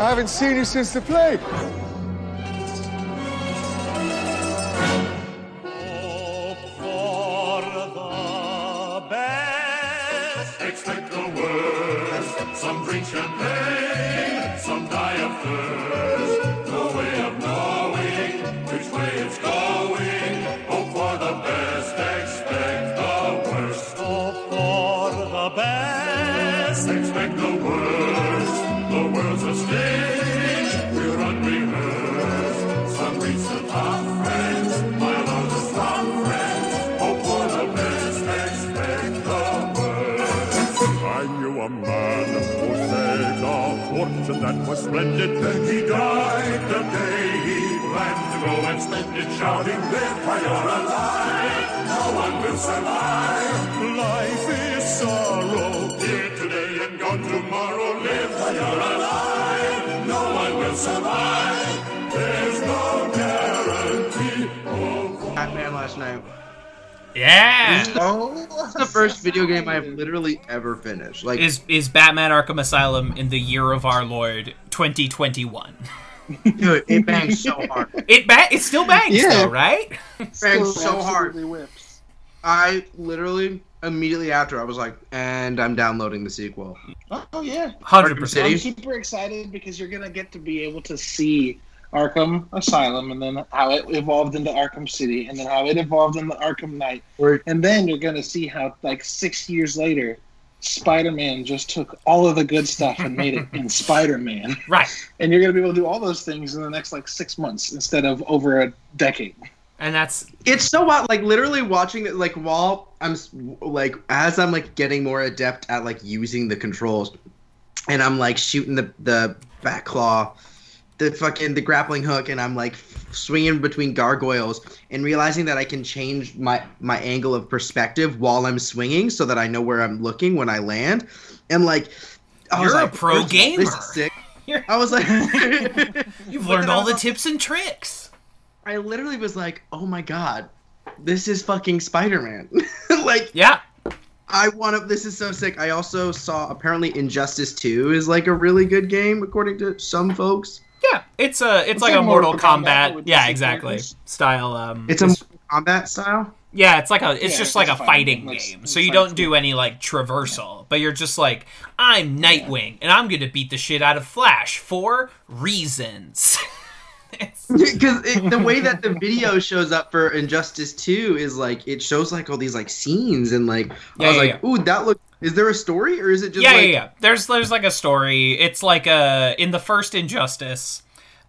I haven't seen you since the plague. Expect the worst. Some drink champagne, some die of thirst. A fortune that was splendid. Then he died the day he planned to go and spend it, shouting, Live while you're alive. No one will survive. Life is sorrow. Here today and gone tomorrow. Live while you're alive. No one will survive. There's no guarantee. Batman last night. Yeah. Oh, it's the first video game I've literally ever finished. Like, Is is Batman Arkham Asylum in the year of our Lord 2021? dude, it bangs so hard. It ba- it still bangs Yeah. though, right? bangs so hard. Whips. I literally immediately after I was like, and I'm downloading the sequel. Oh yeah. hundred percent. City. I'm super excited because you're gonna get to be able to see Arkham Asylum and then how it evolved into Arkham City and then how it evolved into Arkham Knight. Where- And then you're gonna see how like six years later Spider-Man just took all of the good stuff and made it in Spider-Man. Right. And you're gonna be able to do all those things in the next like six months instead of over a decade. And that's It's so wild. Like literally watching it, like while I'm like as I'm like getting more adept at like using the controls, and I'm like shooting the the back claw, the fucking the grappling hook, and I'm like swinging between gargoyles, and realizing that I can change my my angle of perspective while I'm swinging, so that I know where I'm looking when I land, and like. I was You're a like, pro of This is sick. You're- I was like, you've learned all the was- tips and tricks. I literally was like, oh my god, this is fucking Spider Man. like, Yeah. I want to. This is so sick. I also saw apparently Injustice 2 is like a really good game, according to some folks. Yeah. It's a it's, It's like, like a Mortal, Mortal Kombat, Kombat. yeah, exactly. characters. Style um It's a combat style. Yeah, it's like a it's Yeah, just it's like a a fighting fighting game, like, game. So you don't game. do any like traversal, but you're just like, I'm Nightwing and I'm gonna beat the shit out of Flash for reasons. Because the way that the video shows up for Injustice 2 is like it shows like all these like scenes and like Yeah, I was yeah, like, ooh, that looks. Is there a story or is it just yeah, like yeah, yeah. There's there's like a story. It's like a in the first Injustice,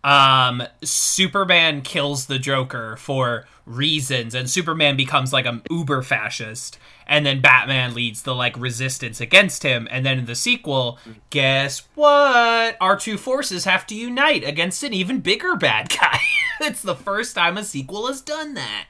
um, Superman kills the Joker for reasons, and Superman becomes like an uber fascist, and then Batman leads the like resistance against him, and then in the sequel, guess what? Our two forces have to unite against an even bigger bad guy. it's the first time a sequel has done that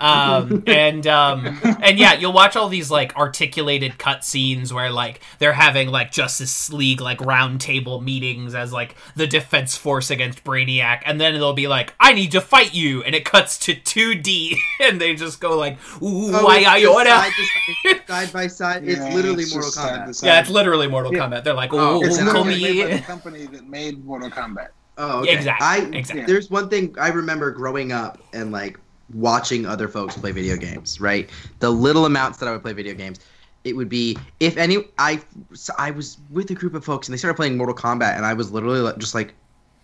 um and um and yeah you'll watch all these like articulated cut scenes where like they're having like justice league like round table meetings as like the defense force against brainiac and then they'll be like i need to fight you and it cuts to 2d and they just go like ooh Oh, why it's I just side, to side, side by side. It's literally it's Mortal Kombat. side. yeah it's literally mortal Yeah. kombat they're like Oh, It's Ooh, call me made by in. the company that made Mortal Kombat. Oh, okay. Exactly, I, exactly. There's one thing I remember growing up and like watching other folks play video games. Right, the little amounts that I would play video games, it would be if any. I so I was with a group of folks and they started playing Mortal Kombat, and I was literally just like,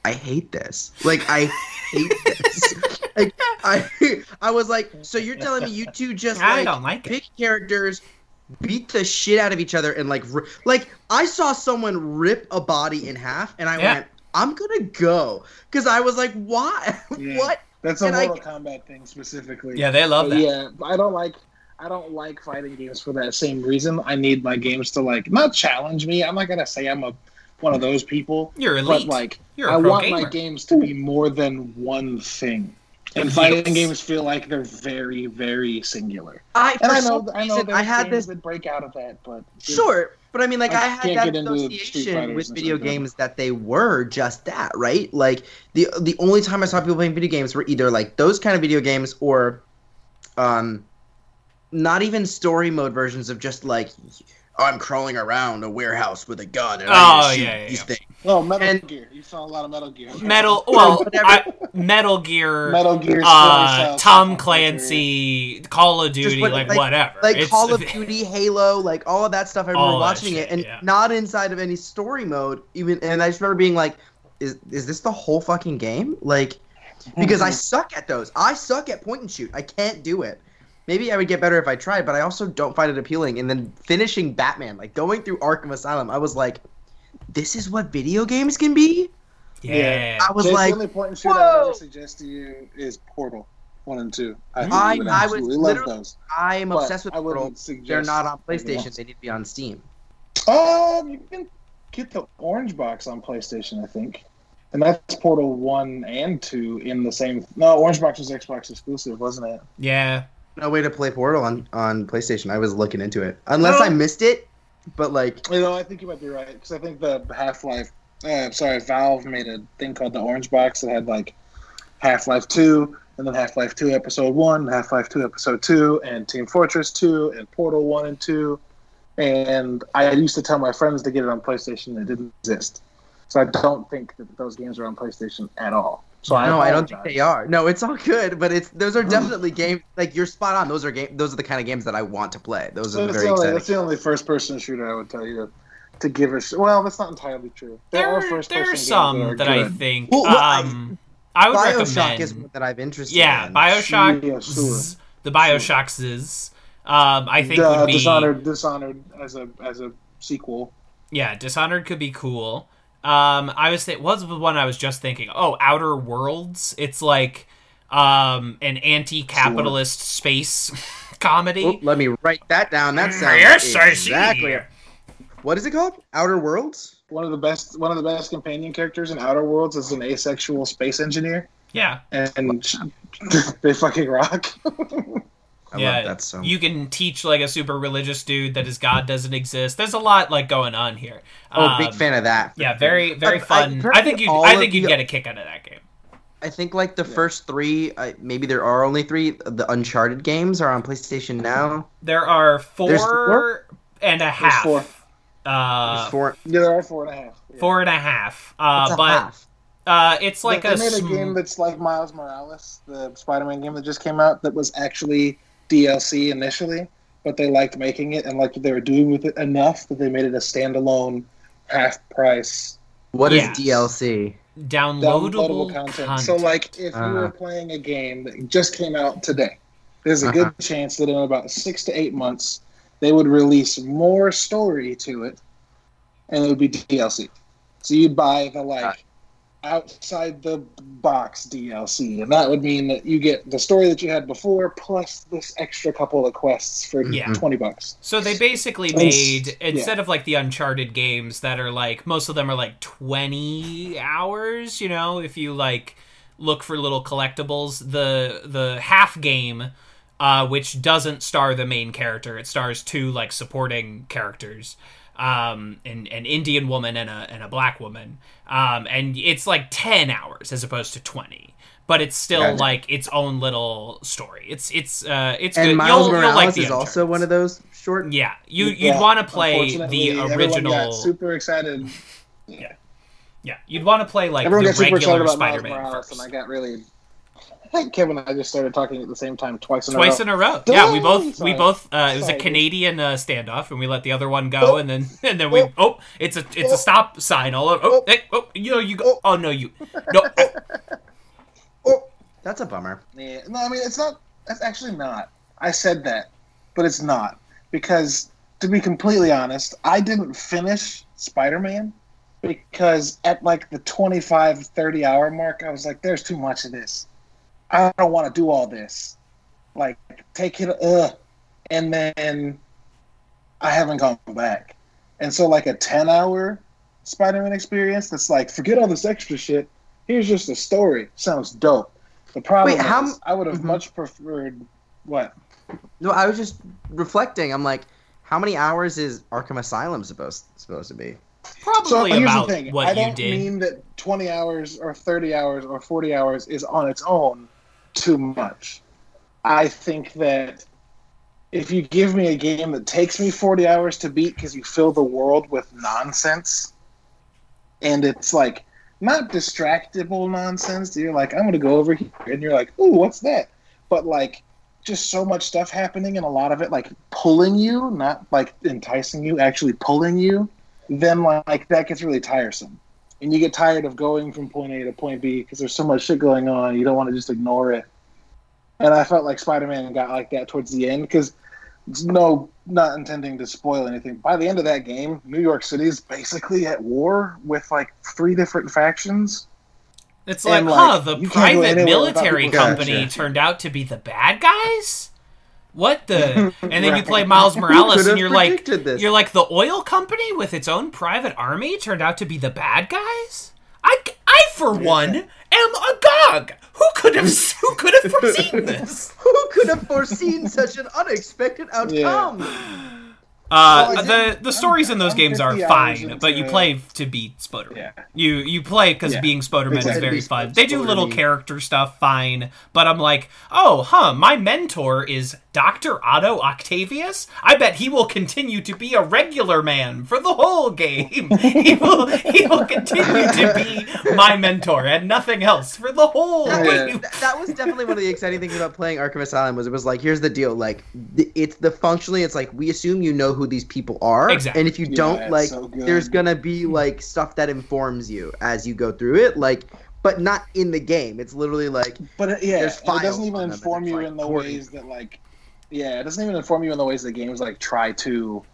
I hate this. Like I hate this. like I I was like, so you're telling me you two just I like don't like it. pick characters beat the shit out of each other and like ri- like I saw someone rip a body in half and I Yeah. went I'm gonna go because I was like why Yeah. what That's a And I- Kombat thing specifically. yeah they love But that Yeah, I don't like I don't like fighting games for that same reason. I need my games to like not challenge me. I'm not gonna say I'm a one of those people, you're elite. but like you're a I want gamer my games to be more than one thing. And Yes. fighting games feel like they're very, very singular. I for And I some know, I know, reason, there's I had games this that break out of that, but sure but I mean like I I, had that get into Street association with video stuff, games that they were just that right? Like the the only time I saw people playing video games were either like those kind of video games or um not even story mode versions of just like oh, I'm crawling around a warehouse with a gun and I'm Oh, gonna shoot yeah, yeah, these yeah. things No, Metal And- Gear. You saw a lot of Metal Gear. Metal, well, I, Metal Gear, Metal Gear. uh, Tom Clancy, Call of Duty, what- like, like- whatever. like It's- Call of Duty, Halo, like all of that stuff. I remember watching shit, it, and yeah. not inside of any story mode. Even, and I just remember being like, "Is is this the whole fucking game?" Like, because I suck at those. I suck at point and shoot. I can't do it. Maybe I would get better if I tried, but I also don't find it appealing. And then finishing Batman, like going through Arkham Asylum, I was like, "This is what video games can be." Yeah. I was Jake, like, the only point and shoot I would ever suggest to you is Portal one and two. I, think I- you would I was absolutely love literally- those. I am obsessed with Portal. They're not on PlayStation. They need to be on Steam. Um, you can get the orange box on PlayStation, I think, and that's Portal one and two in the same. No, orange box was Xbox exclusive, wasn't it? yeah. No way to play Portal on on PlayStation. I was looking into it, unless No. I missed it. But like, You know, I think you might be right because I think the Half Life. Uh, sorry, Valve made a thing called the Orange Box that had like Half Life Two, and then Half Life Two Episode One, Half Life Two Episode Two, and Team Fortress Two, and Portal One and Two. And I used to tell my friends to get it on PlayStation. It didn't exist, so I don't think that those games are on PlayStation at all. So I no, I don't think they are. No, it's all good, but it's those are definitely games. Like you're spot on. Those are game. Those are the kind of games that I want to play. Those are that's, very the only, exciting. that's the only first-person shooter I would tell you to, to give a. Sh- well, that's not entirely true. There, are there first-person are games some are that I think. Well, well, I- um, I, would Bioshock recommend. is one that I've interested. yeah, in. Bioshock. Yeah, sure. The Bioshocks. Um, I think uh, would be Dishonored, Dishonored as a as a sequel. yeah. Dishonored could be cool. Um, I was th- was the one I was just thinking. Oh, Outer Worlds. It's like um an anti-capitalist space comedy. Oh, let me write that down. That sounds Yes, I see. exactly. What is it called? Outer Worlds. One of the best one of the best companion characters in Outer Worlds is an asexual space engineer, Yeah, and they fucking rock. I yeah. love that so. You can teach like a super religious dude that his god doesn't exist. There's a lot like going on here. oh, big Um, fan of that. Yeah, very very I- I fun. I, heard think you, I think you'd the- get a kick out of that game. I think like the first three, uh, maybe there are only three. The Uncharted games are on PlayStation now. There are four, four? and a half. four. Uh, There's four. yeah, there are four and a half. Yeah. four and a half. Uh, It's a but half. uh, it's like they a, made a sm- game that's like Miles Morales, the Spider-Man game that just came out, that was actually DLC initially, but they liked making it and liked what they were doing with it enough that they made it a standalone, half price What is yes. DLC? downloadable, downloadable content. content. So, like, if you Uh-huh. were playing a game that just came out today, there's a Uh-huh. good chance that in about six to eight months they would release more story to it, and it would be DLC. So you'd buy the like outside the box DLC, and that would mean that you get the story that you had before plus this extra couple of quests for Yeah. twenty bucks. So they basically And s- made instead of like the Uncharted games that are like most of them are like twenty hours. You know, if you like look for little collectibles, the the half game, uh, which doesn't star the main character, it stars two like supporting characters, um, an an Indian woman and a and a black woman, um, and it's like ten hours as opposed to twenty. But it's still Gotcha. like its own little story. It's it's uh it's And good. Miles you'll, Morales you'll like is also one of those short. Yeah, you you'd want to play the original. super excited. yeah, yeah, you'd want to play like Everyone the got super excited regular Spider-Man Morales, first. and I got really. I think Kevin and I just started talking at the same time twice in Twice a in row. a row. Yeah, we both we both. Uh, it was a Canadian uh, standoff, and we let the other one go, Oh. and then and then we Oh. oh, it's a it's a stop sign all over. Oh, Oh. hey, oh, you know you go. Oh no, you no. Oh, Oh, That's a bummer. yeah. No, I mean it's not. That's actually not. I said that, but it's not because to be completely honest, I didn't finish Spider-Man because at like the 25 30 hour mark I was like there's too much of this. I don't want to do all this. Like take it uh and then I haven't gone back. And so like a 10 hour Spider-Man experience that's like forget all this extra shit. Here's just a story. Sounds dope. The problem Wait, how- is I would have Mhm. much preferred what? No, I was just reflecting. I'm like, how many hours is Arkham Asylum supposed supposed to be? Probably here's about the thing. what I you don't mean that 20 hours or 30 hours or 40 hours is on its own too much. I think that if you give me a game that takes me 40 hours to beat because you fill the world with nonsense, and it's like not distractible nonsense. You're like, I'm gonna go over here, and you're like, ooh, what's that? But like, just so much stuff happening, and a lot of it like pulling you, not like enticing you, actually pulling you. Then like that gets really tiresome, and you get tired of going from point A to point B because there's so much shit going on. You don't want to just ignore it. And I felt like Spider-Man got like that towards the end because no, not intending to spoil anything. By the end of that game, New York City is basically at war with like three different factions. It's like, And, huh, the you can't go private military company Gotcha. turned out to be the bad guys? What the? And then you play Miles Morales and you're like this? you're like the oil company with its own private army turned out to be the bad guys? I, I for one am agog. Who could have who could have foreseen this? Who could have foreseen such an unexpected outcome? Uh, Well, the the stories I'm- in those I'm games are fine, but you into- play to beat Spoderman. Yeah. You you play because Yeah, being Spoderman is very fun. They do little character stuff, fine, but I'm like, oh, huh, my mentor is Doctor Otto Octavius. I bet he will continue to be a regular man for the whole game. he will he will continue to be my mentor and nothing else for the whole That game. was, that was definitely one of the exciting things about playing Arkham Asylum was it was like here's the deal like it's the functionally it's like we assume you know who these people are Exactly. and if you Yeah, don't it's like so there's gonna be like stuff that informs you as you go through it like but not in the game it's literally like But it, yeah, it doesn't even on them, and inform you like, in the recording. ways that like, yeah, it doesn't even inform you in the ways the games like try to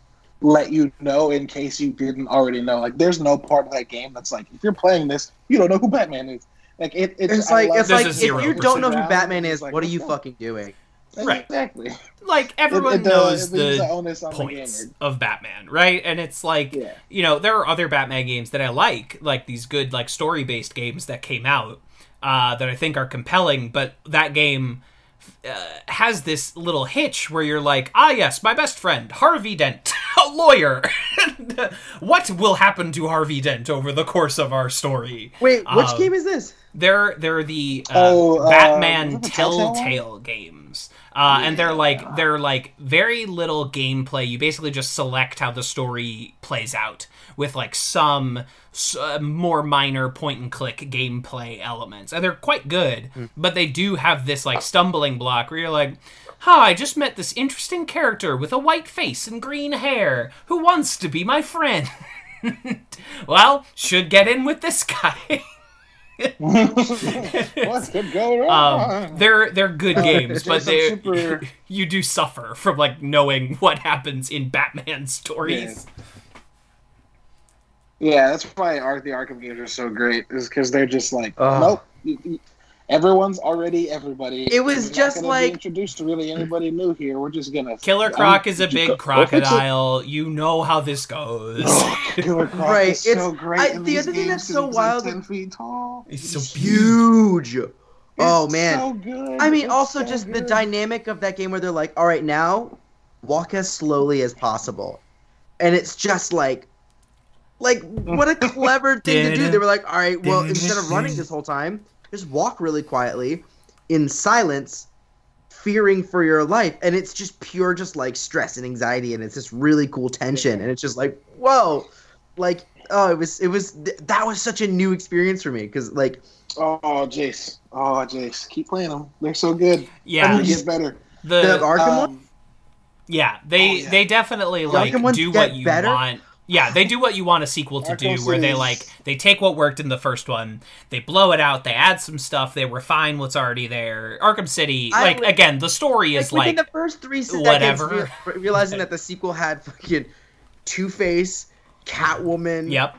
let you know in case you didn't already know. Like, there's no part of that game that's like, if you're playing this, you don't know who Batman is. Like, it, it's, it's like it's like if you don't know who. Batman is like, what are you what's fucking doing Right. Exactly. Like everyone It- it, knows it leaves the onus on the points gamer. of Batman, right? And it's like, Yeah. you know, there are other Batman games that I like, like these good like story based games that came out uh, that I think are compelling, but that game uh, has this little hitch where you're like, ah, yes, my best friend Harvey Dent, a lawyer. And, uh, what will happen to Harvey Dent over the course of our story? wait which Um, game is this They're they're the uh, Oh, uh, Batman Telltale? Telltale games, uh, and they're like they're like very little gameplay. You basically just select how the story plays out with like some s- uh, more minor point and click gameplay elements, and they're quite good. But they do have this like stumbling block where you're like. Huh, I just met this interesting character with a white face and green hair who wants to be my friend. well, should get in with this guy. what could go wrong? Um, they're they're good games, but they Super- you do suffer from like knowing what happens in Batman stories. Yeah, that's why Ar- the Arkham games are so great. Is because they're just like, Ugh. nope, you- you- everyone's already everybody. It was We're just gonna like- introduced to really anybody new here. We're just gonna Killer I'm- Croc is a big go- crocodile. You know how this goes. Oh, Killer Croc Right, is so it's- great. I- in the these other thing that's so wild- like ten feet tall. It's so It's huge oh man so good. I mean, It's also so just the dynamic of that game where they're like, all right, now walk as slowly as possible. And it's just like, like, what a clever thing to do. They were like, all right, well, instead of running this whole time, just walk really quietly in silence, fearing for your life. And it's just pure, just like stress and anxiety. And it's this really cool tension. And it's just like, whoa. Like, oh, it was, it was, th- that was such a new experience for me. Cause, like, Oh, Jace. Oh, Jace. Keep playing them. They're so good. Yeah, They get better. the the Arkham one? Um, yeah they Oh, yeah. they definitely like Arkham ones do what you better? want. Yeah, they do what you want a sequel to Arkham do, where they like they take what worked in the first one, they blow it out, they add some stuff, they refine what's already there. Arkham City, I like li- again, the story is within like the first three seconds, whatever. re- realizing that the sequel had fucking Two Face, Catwoman, yep.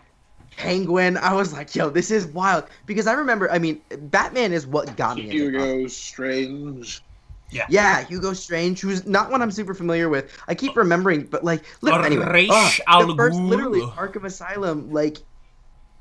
Penguin. I was like, yo, this is wild. Because I remember, I mean, Batman is what got me. into. Hugo Strange. Yeah, Yeah, Hugo Strange, who's not one I'm super familiar with. I keep remembering, but like, li- anyway, ah, the first, literally, Arkham Asylum, like,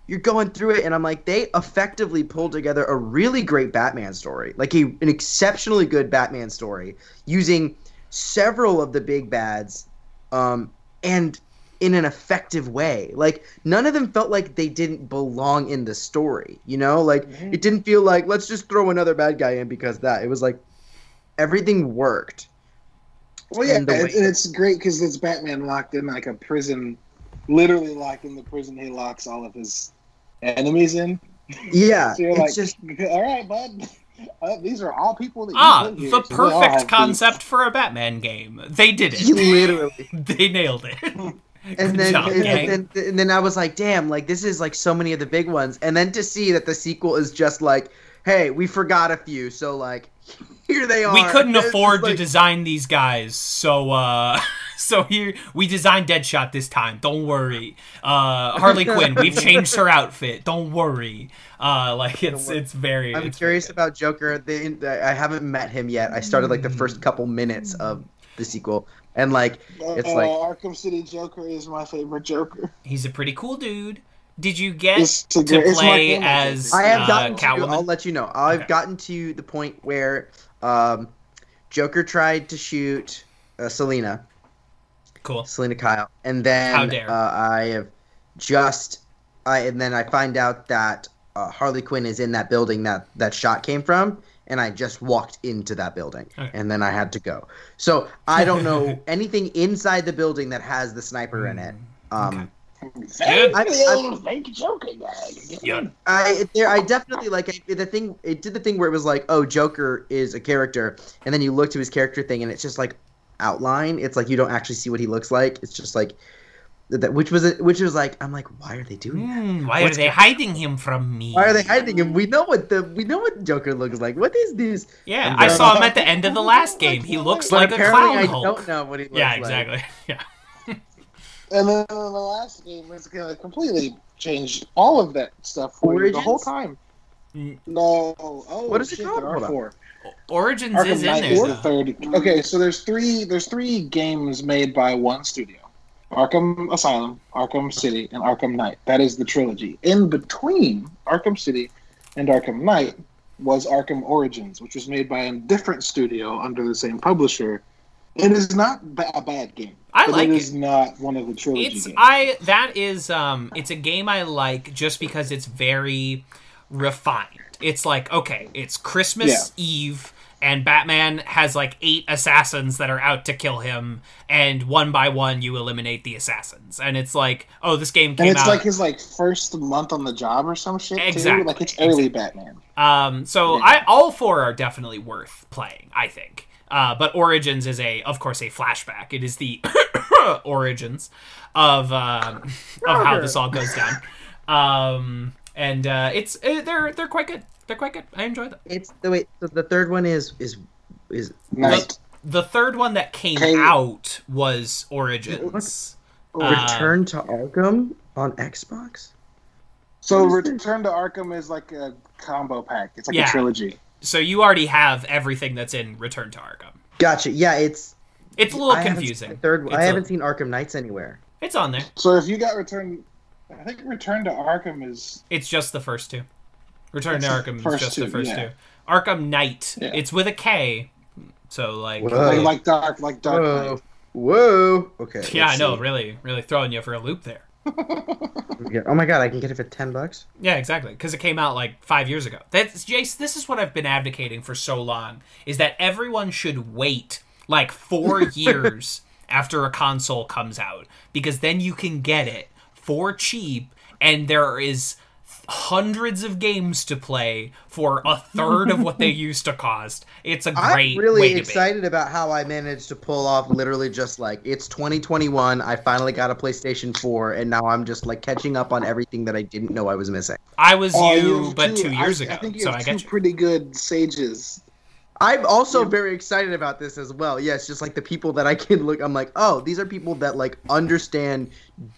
you're going through it, and I'm like, they effectively pulled together a really great Batman story, like a, an exceptionally good Batman story, using several of the big bads, um, and in an effective way. Like, none of them felt like they didn't belong in the story, you know? Like, it didn't feel like let's just throw another bad guy in because that. It was like everything worked. Well, yeah, And the and it's great because it's Batman locked in like a prison, literally locked in the prison he locks all of his enemies in. Yeah, So you're it's like, just all right, bud. Uh, these are all people that you Ah, put here, the so they all perfect beef. concept for a Batman game. They did it. literally. they nailed it. and then job, and, and then and then I was like, damn, like this is like so many of the big ones. And then to see that the sequel is just like, hey, we forgot a few, so like here they are. we couldn't It's just afford to design these guys, so uh so here we designed Deadshot this time. Don't worry. Uh Harley Quinn, we've changed her outfit. Don't worry. Uh like it's it's very I'm it's curious very about Joker. The, I haven't met him yet. I started like the first couple minutes of the sequel, and like it's uh, like Arkham City Joker is my favorite Joker. He's a pretty cool dude. Did you get It's a to great- it's my play as I have uh, gotten to. Catwoman? I'll let you know. I've Okay. gotten to the point where um, Joker tried to shoot uh, Selina, cool. Selina Kyle, and then. Uh, I have just. I and then I find out that uh, Harley Quinn is in that building that that shot came from, and I just walked into that building, Okay. and then I had to go. So I don't know anything inside the building that has the sniper in it. Um, Okay. Thank I- the I- old fake Joker guy. Yeah. I there I definitely like I, the thing it did the thing where it was like oh Joker is a character and then you look to his character thing and it's just like outline it's like you don't actually see what he looks like it's just like that which was it, which was like I'm like why are they doing that Hmm, why What's are they hiding him from me? why are they hiding him we know what the we know what Joker looks like what is this Yeah, I then- saw him at the end of the last game. He looks but like a clown I Hulk. don't know what he looks like. yeah, like exactly. Yeah. And then the last game was gonna completely change all of that stuff for you the whole time. Mm. No, oh, What is it called? there are four. Origins Arkham is in Knight there. is the third. Okay, so there's three. There's three games made by one studio: Arkham Asylum, Arkham City, and Arkham Knight. That is the trilogy. In between Arkham City and Arkham Knight was Arkham Origins, which was made by a different studio under the same publisher. It is not a bad game. I like it it. is not one of the trilogy It's games. I that is um it's a game I like just because it's very refined. It's like okay, it's Christmas Eve and Batman has like eight assassins that are out to kill him and one by one you eliminate the assassins. And it's like, oh, this game came and it's out like his like first month on the job or some shit. Exactly. Too. Like it's early Batman. Um, so Yeah. I all four are definitely worth playing. I think. Uh, but Origins is a, of course, a flashback. It is the origins of um, of how this all goes down. Um, and uh, it's uh, they're they're quite good. They're quite good. I enjoy them. it's the wait so the third one is is is Knight. The third one that came Okay. out was Origins. Uh, Return to Arkham on Xbox So What is Return to Arkham is like a combo pack. It's like Yeah. a trilogy. So you already have everything that's in Return to Arkham. gotcha yeah it's It's a little I haven't confusing. third It's I a- haven't seen Arkham Knights anywhere It's on there. So if you got Return, I think Return to Arkham is It's just the first two. Return to Arkham is first just the first yeah. two. Arkham Knight. Yeah. It's with a K. So like Whoa. like, like Dark, like Dark Whoa. Whoa. Okay. Yeah, I know, see. really, really throwing you for a loop there. Oh my god, I can get it for ten bucks. Yeah, exactly. Because it came out like five years ago. That's Jace. This is what I've been advocating for so long: is that everyone should wait like four years after a console comes out, because then you can get it for cheap, and there is hundreds of games to play for a third of what they used to cost. It's a great I'm really way to be. excited about how I managed to pull off literally just like it's 2021. I finally got a PlayStation 4, and now I'm just like catching up on everything that I didn't know I was missing. I was Oh, you, have but two years I, ago, I think you so have I two get you. pretty good sages. I'm also very excited about this as well. Yes, just like the people that I can look, I'm like, oh, these are people that like understand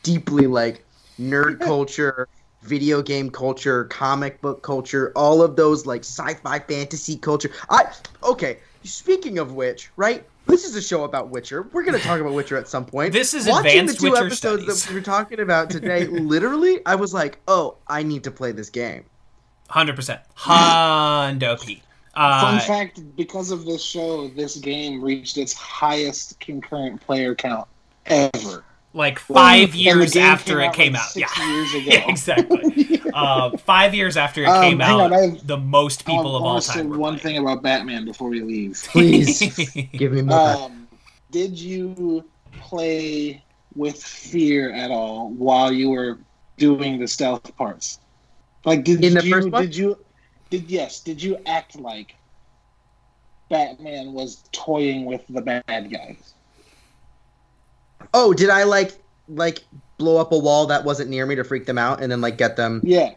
deeply like nerd culture, video game culture, comic book culture, all of those like sci-fi fantasy culture. I okay. Speaking of which, right? This is a show about Witcher. We're gonna talk about Witcher at some point. This is Watching advanced the two Witcher episodes studies. that we're talking about today. literally, I was like, oh, I need to play this game. Hundred percent, Hondo P. Fun Uh, fact: because of this show, this game reached its highest concurrent player count ever. Like five And the years game after it came out. Six Yeah. years ago. yeah, exactly. uh, five years after it Um, came out, on, have- the most people I of all time. were one playing. thing about Batman before we leave. Please give me more. Um, did you play with fear at all while you were doing the stealth parts? Like, did In the you first did you did yes? Did you act like Batman was toying with the bad guys? Oh, did I like like blow up a wall that wasn't near me to freak them out and then like get them? Yeah.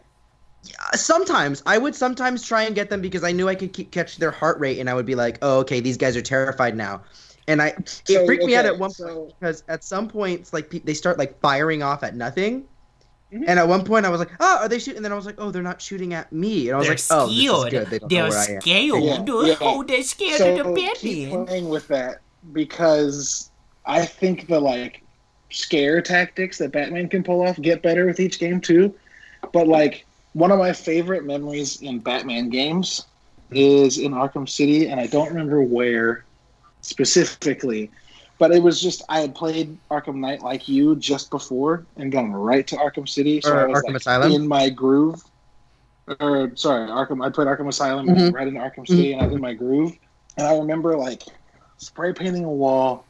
Sometimes I would sometimes try and get them because I knew I could keep, catch their heart rate and I would be like, oh, okay, these guys are terrified now, and I it So, freaked me out at one so- point because at some points like they start like firing off at nothing. Mhm. And at one point, I was like, "Oh, are they shooting?" And then I was like, "Oh, they're not shooting at me." And I was They're like, "Oh, this is scared. good. They don't they're where I am." scared. Yeah, yeah. Oh, they're scared so of the keep Batman. playing with that because I think the like scare tactics that Batman can pull off get better with each game too. But like one of my favorite memories in Batman games is in Arkham City, and I don't remember where specifically. But it was just I had played Arkham Knight like you just before and gone right to Arkham City, so Or I was Arkham like, Asylum? in my groove. Or sorry, Arkham. I played Arkham Asylum Mhm. right in Arkham City, and I was in my groove. And I remember like spray painting a wall,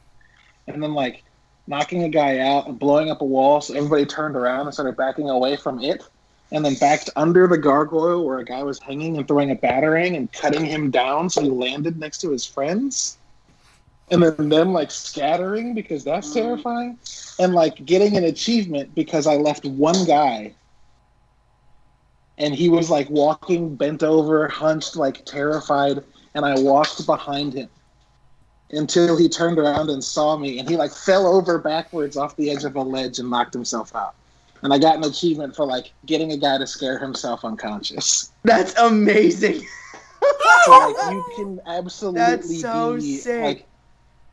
and then like knocking a guy out and blowing up a wall, so everybody turned around and started backing away from it, and then backed under the gargoyle where a guy was hanging and throwing a batarang and cutting him down, so he landed next to his friends. And then them like scattering because that's mm-hmm. terrifying, and like getting an achievement because I left one guy. And he was like walking bent over, hunched, like terrified, and I walked behind him until he turned around and saw me, and he like fell over backwards off the edge of a ledge and knocked himself out. And I got an achievement for like getting a guy to scare himself unconscious. That's amazing. So like you can absolutely That's so be sick. like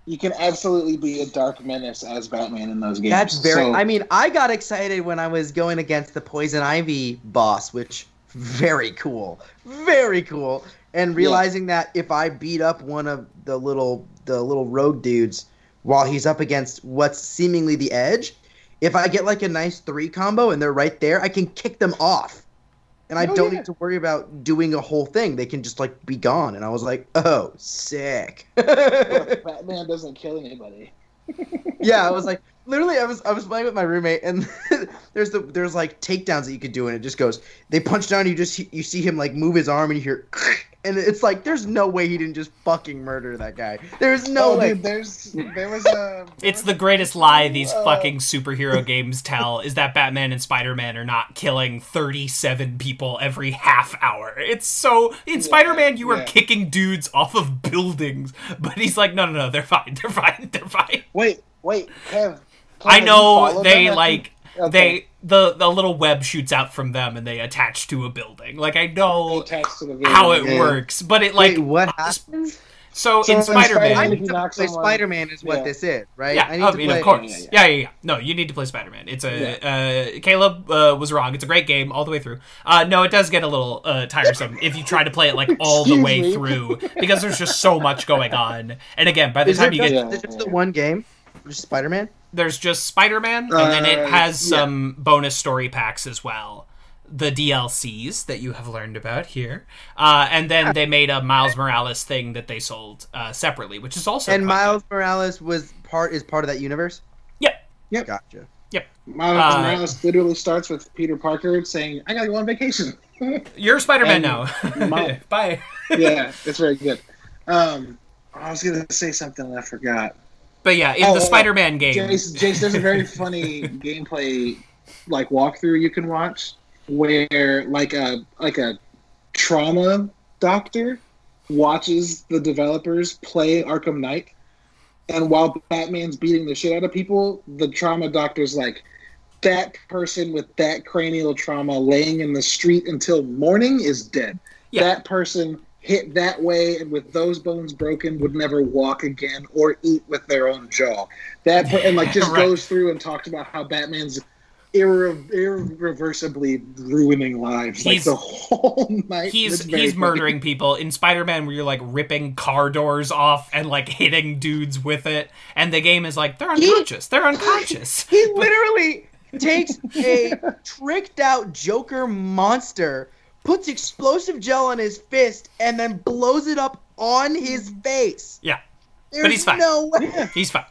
you can absolutely be a dark menace as Batman in those games. That's very. So- I mean, I got excited when I was going against the Poison Ivy boss, which very cool, very cool. And realizing that if I beat up one of the little the little rogue dudes while he's up against what's seemingly the edge, if I get like a nice three combo and they're right there, I can kick them off. And I Oh, don't yeah. need to worry about doing a whole thing. They can just like be gone. And I was like, oh, sick. Batman doesn't kill anybody. yeah, I was like, literally, I was I was playing with my roommate, and there's the there's like takedowns that you could do, and it just goes. They punch down, you just you see him like move his arm, and you hear, and it's like, there's no way he didn't just fucking murder that guy. There's no oh, way. dude, there's there was a It's the greatest lie these Uh, fucking superhero games tell is that Batman and Spider-Man are not killing 37 people every half hour. It's so in Spider-Man you are yeah. kicking dudes off of buildings, but he's like no no no, they're fine. They're fine. They're fine. Wait, wait, Kev. Kev, I know they like Okay. they the the little web shoots out from them and they attach to a building. Like I know attached to the video. how it Yeah. works, but it like Wait, what happens? so, So in in Spider-Man Spider-Man, I need to play someone- Spider-Man is what Yeah. this is, right? Yeah, I need I to mean, play. of course. Yeah, Yeah yeah, yeah, yeah, No, you need to play Spider-Man. It's a uh, Caleb uh, was wrong. It's a great game all the way through. Uh, no, it does get a little uh, tiresome if you try to play it like all the way me. through because there's just so much going on. And again, by the Is time it you get Yeah. is it just the one game? Just Spider-Man? There's just Spider-Man, and then it Uh, has yeah. some bonus story packs as well. The DLCs that you have learned about here, uh, and then they made a Miles Morales thing that they sold uh, separately, which is also and quite Miles Morales was part is part of that universe. good. Yep. Yep. Gotcha. Yep. Miles Uh, Morales literally starts with Peter Parker saying, "I gotta go on vacation." You're Spider-Man And now. Miles- Bye. yeah, it's very good. Um, I was gonna say something and I forgot. But yeah, in Oh, the oh, oh, Spider-Man game, Jace, Jace, there's a very funny gameplay like walkthrough you can watch where like a like a trauma doctor watches the developers play Arkham Knight, and while Batman's beating the shit out of people, the trauma doctor's like. That person with that cranial trauma laying in the street until morning is dead. Yeah. That person hit that way and with those bones broken would never walk again or eat with their own jaw. That and like just Right. goes through and talks about how Batman's irre- irreversibly ruining lives. He's- like the whole night. he's It's very he's funny. murdering people in Spider-Man where you're like ripping car doors off and like hitting dudes with it and the game is like they're unconscious they're unconscious He literally takes a tricked out Joker monster, puts explosive gel on his fist, and then blows it up on his face. yeah There's he's fine. no way. he's fine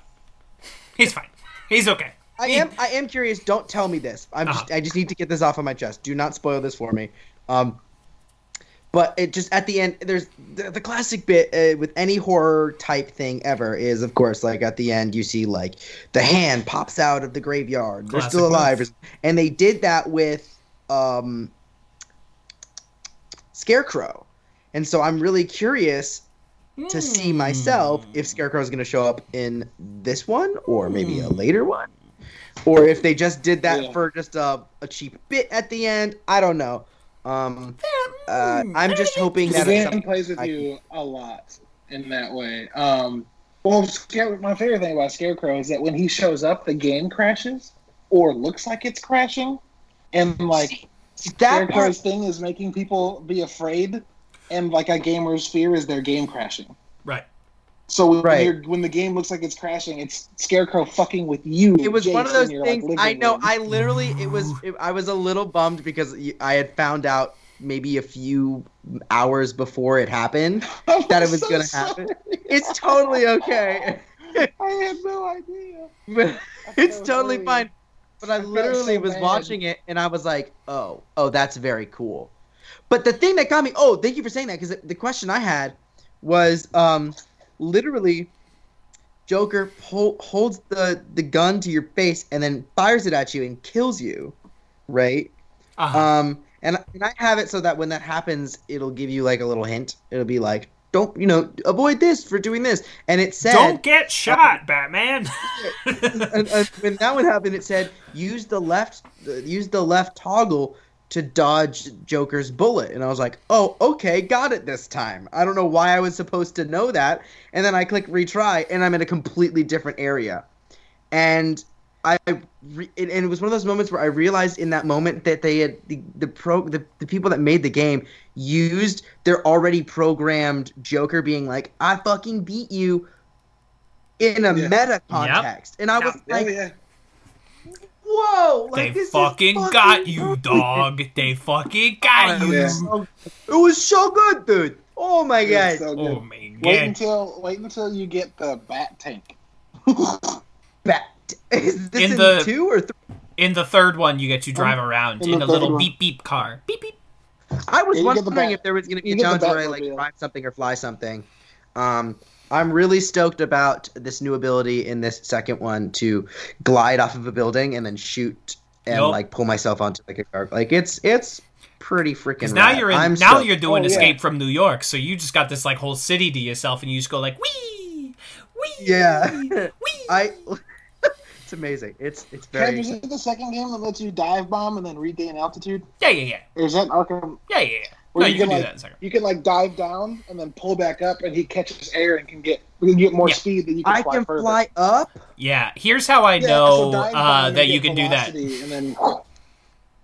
he's fine he's okay I am I am curious. Don't tell me this. I'm just Uh-huh. I just need to get this off of my chest. Do not spoil this for me. Um, but it just at the end, there's the, the classic bit uh, with any horror type thing ever is, of course, like at the end you see like the hand pops out of the graveyard. They're still alive, move. and they did that with um, Scarecrow, and so I'm really curious to see myself Hmm. if Scarecrow is going to show up in this one or maybe a later one, or if they just did that Yeah. for just a, a cheap bit at the end. I don't know. Um, uh, I'm just hoping that it's game plays with I- you a lot in that way. Um, well, my favorite thing about Scarecrow is that when he shows up, the game crashes or looks like it's crashing, and like that part, Scarecrow's thing is making people be afraid, and like a gamer's fear is their game crashing. Right. So when, Right. you're, when the game looks like it's crashing, it's Scarecrow fucking with you. it was one of those in your, like, things. I know. room. I literally, it was. It, I was a little bummed because I had found out maybe a few hours before it happened that it was so gonna happen. It's totally okay. I had no idea. But I thought it's totally really- fine. But I I literally so was bad. watching it and I was like, oh, oh, that's very cool. But the thing that got me, oh, thank you for saying that because the question I had was, um, literally, Joker hol- holds the the gun to your face and then fires it at you and kills you, right? Uh-huh. Um, and and I have it so that when that happens, it'll give you like a little hint. It'll be like, don't you know, avoid this for doing this. And it said, Don't get shot, Batman. when that one happened, it said use the left uh, use the left toggle to dodge Joker's bullet, and I was like, oh, okay, got it this time. I don't know why I was supposed to know that, and then I click retry, and I'm in a completely different area, and I re- and and it was one of those moments where I realized in that moment that they had the the pro the, the people that made the game used their already programmed Joker being like, I fucking beat you. In a Yeah. meta context, and I was like, yeah. "Whoa!" they Like, this fucking, fucking got you, perfect. dog. They fucking got It you. Yeah. it was so good, dude. Oh my It's god! so. Oh my Wait until wait until you get the bat tank. Bat. Is this In in, the- two or three? In the third one, you get to drive around in in a little one. beep beep car. Beep beep. I was Yeah, you get the wondering if there was going to be a get challenge where I like drive something or fly something. Um, I'm really stoked about this new ability in this second one to glide off of a building and then shoot and Yup. like pull myself onto like a car. Like it's it's pretty freaking. Now rad. you're in. I'm now stoked. you're doing Oh, yeah. Escape from New York, so you just got this like whole city to yourself, and you just go like wee, wee. Yeah. wee. I. it's amazing. It's it's Kev, very. is it the second game that lets you dive bomb and then regain altitude? Yeah, yeah, yeah, Or is that Arkham? yeah, yeah. yeah. Where No, you you can can, do like- that in a second. You can like dive down and then pull back up, and he catches air and can get you can get more Yeah. speed than you can I fly can further. fly up. Yeah, here's how I Yeah, know so uh, that you can do that. And then,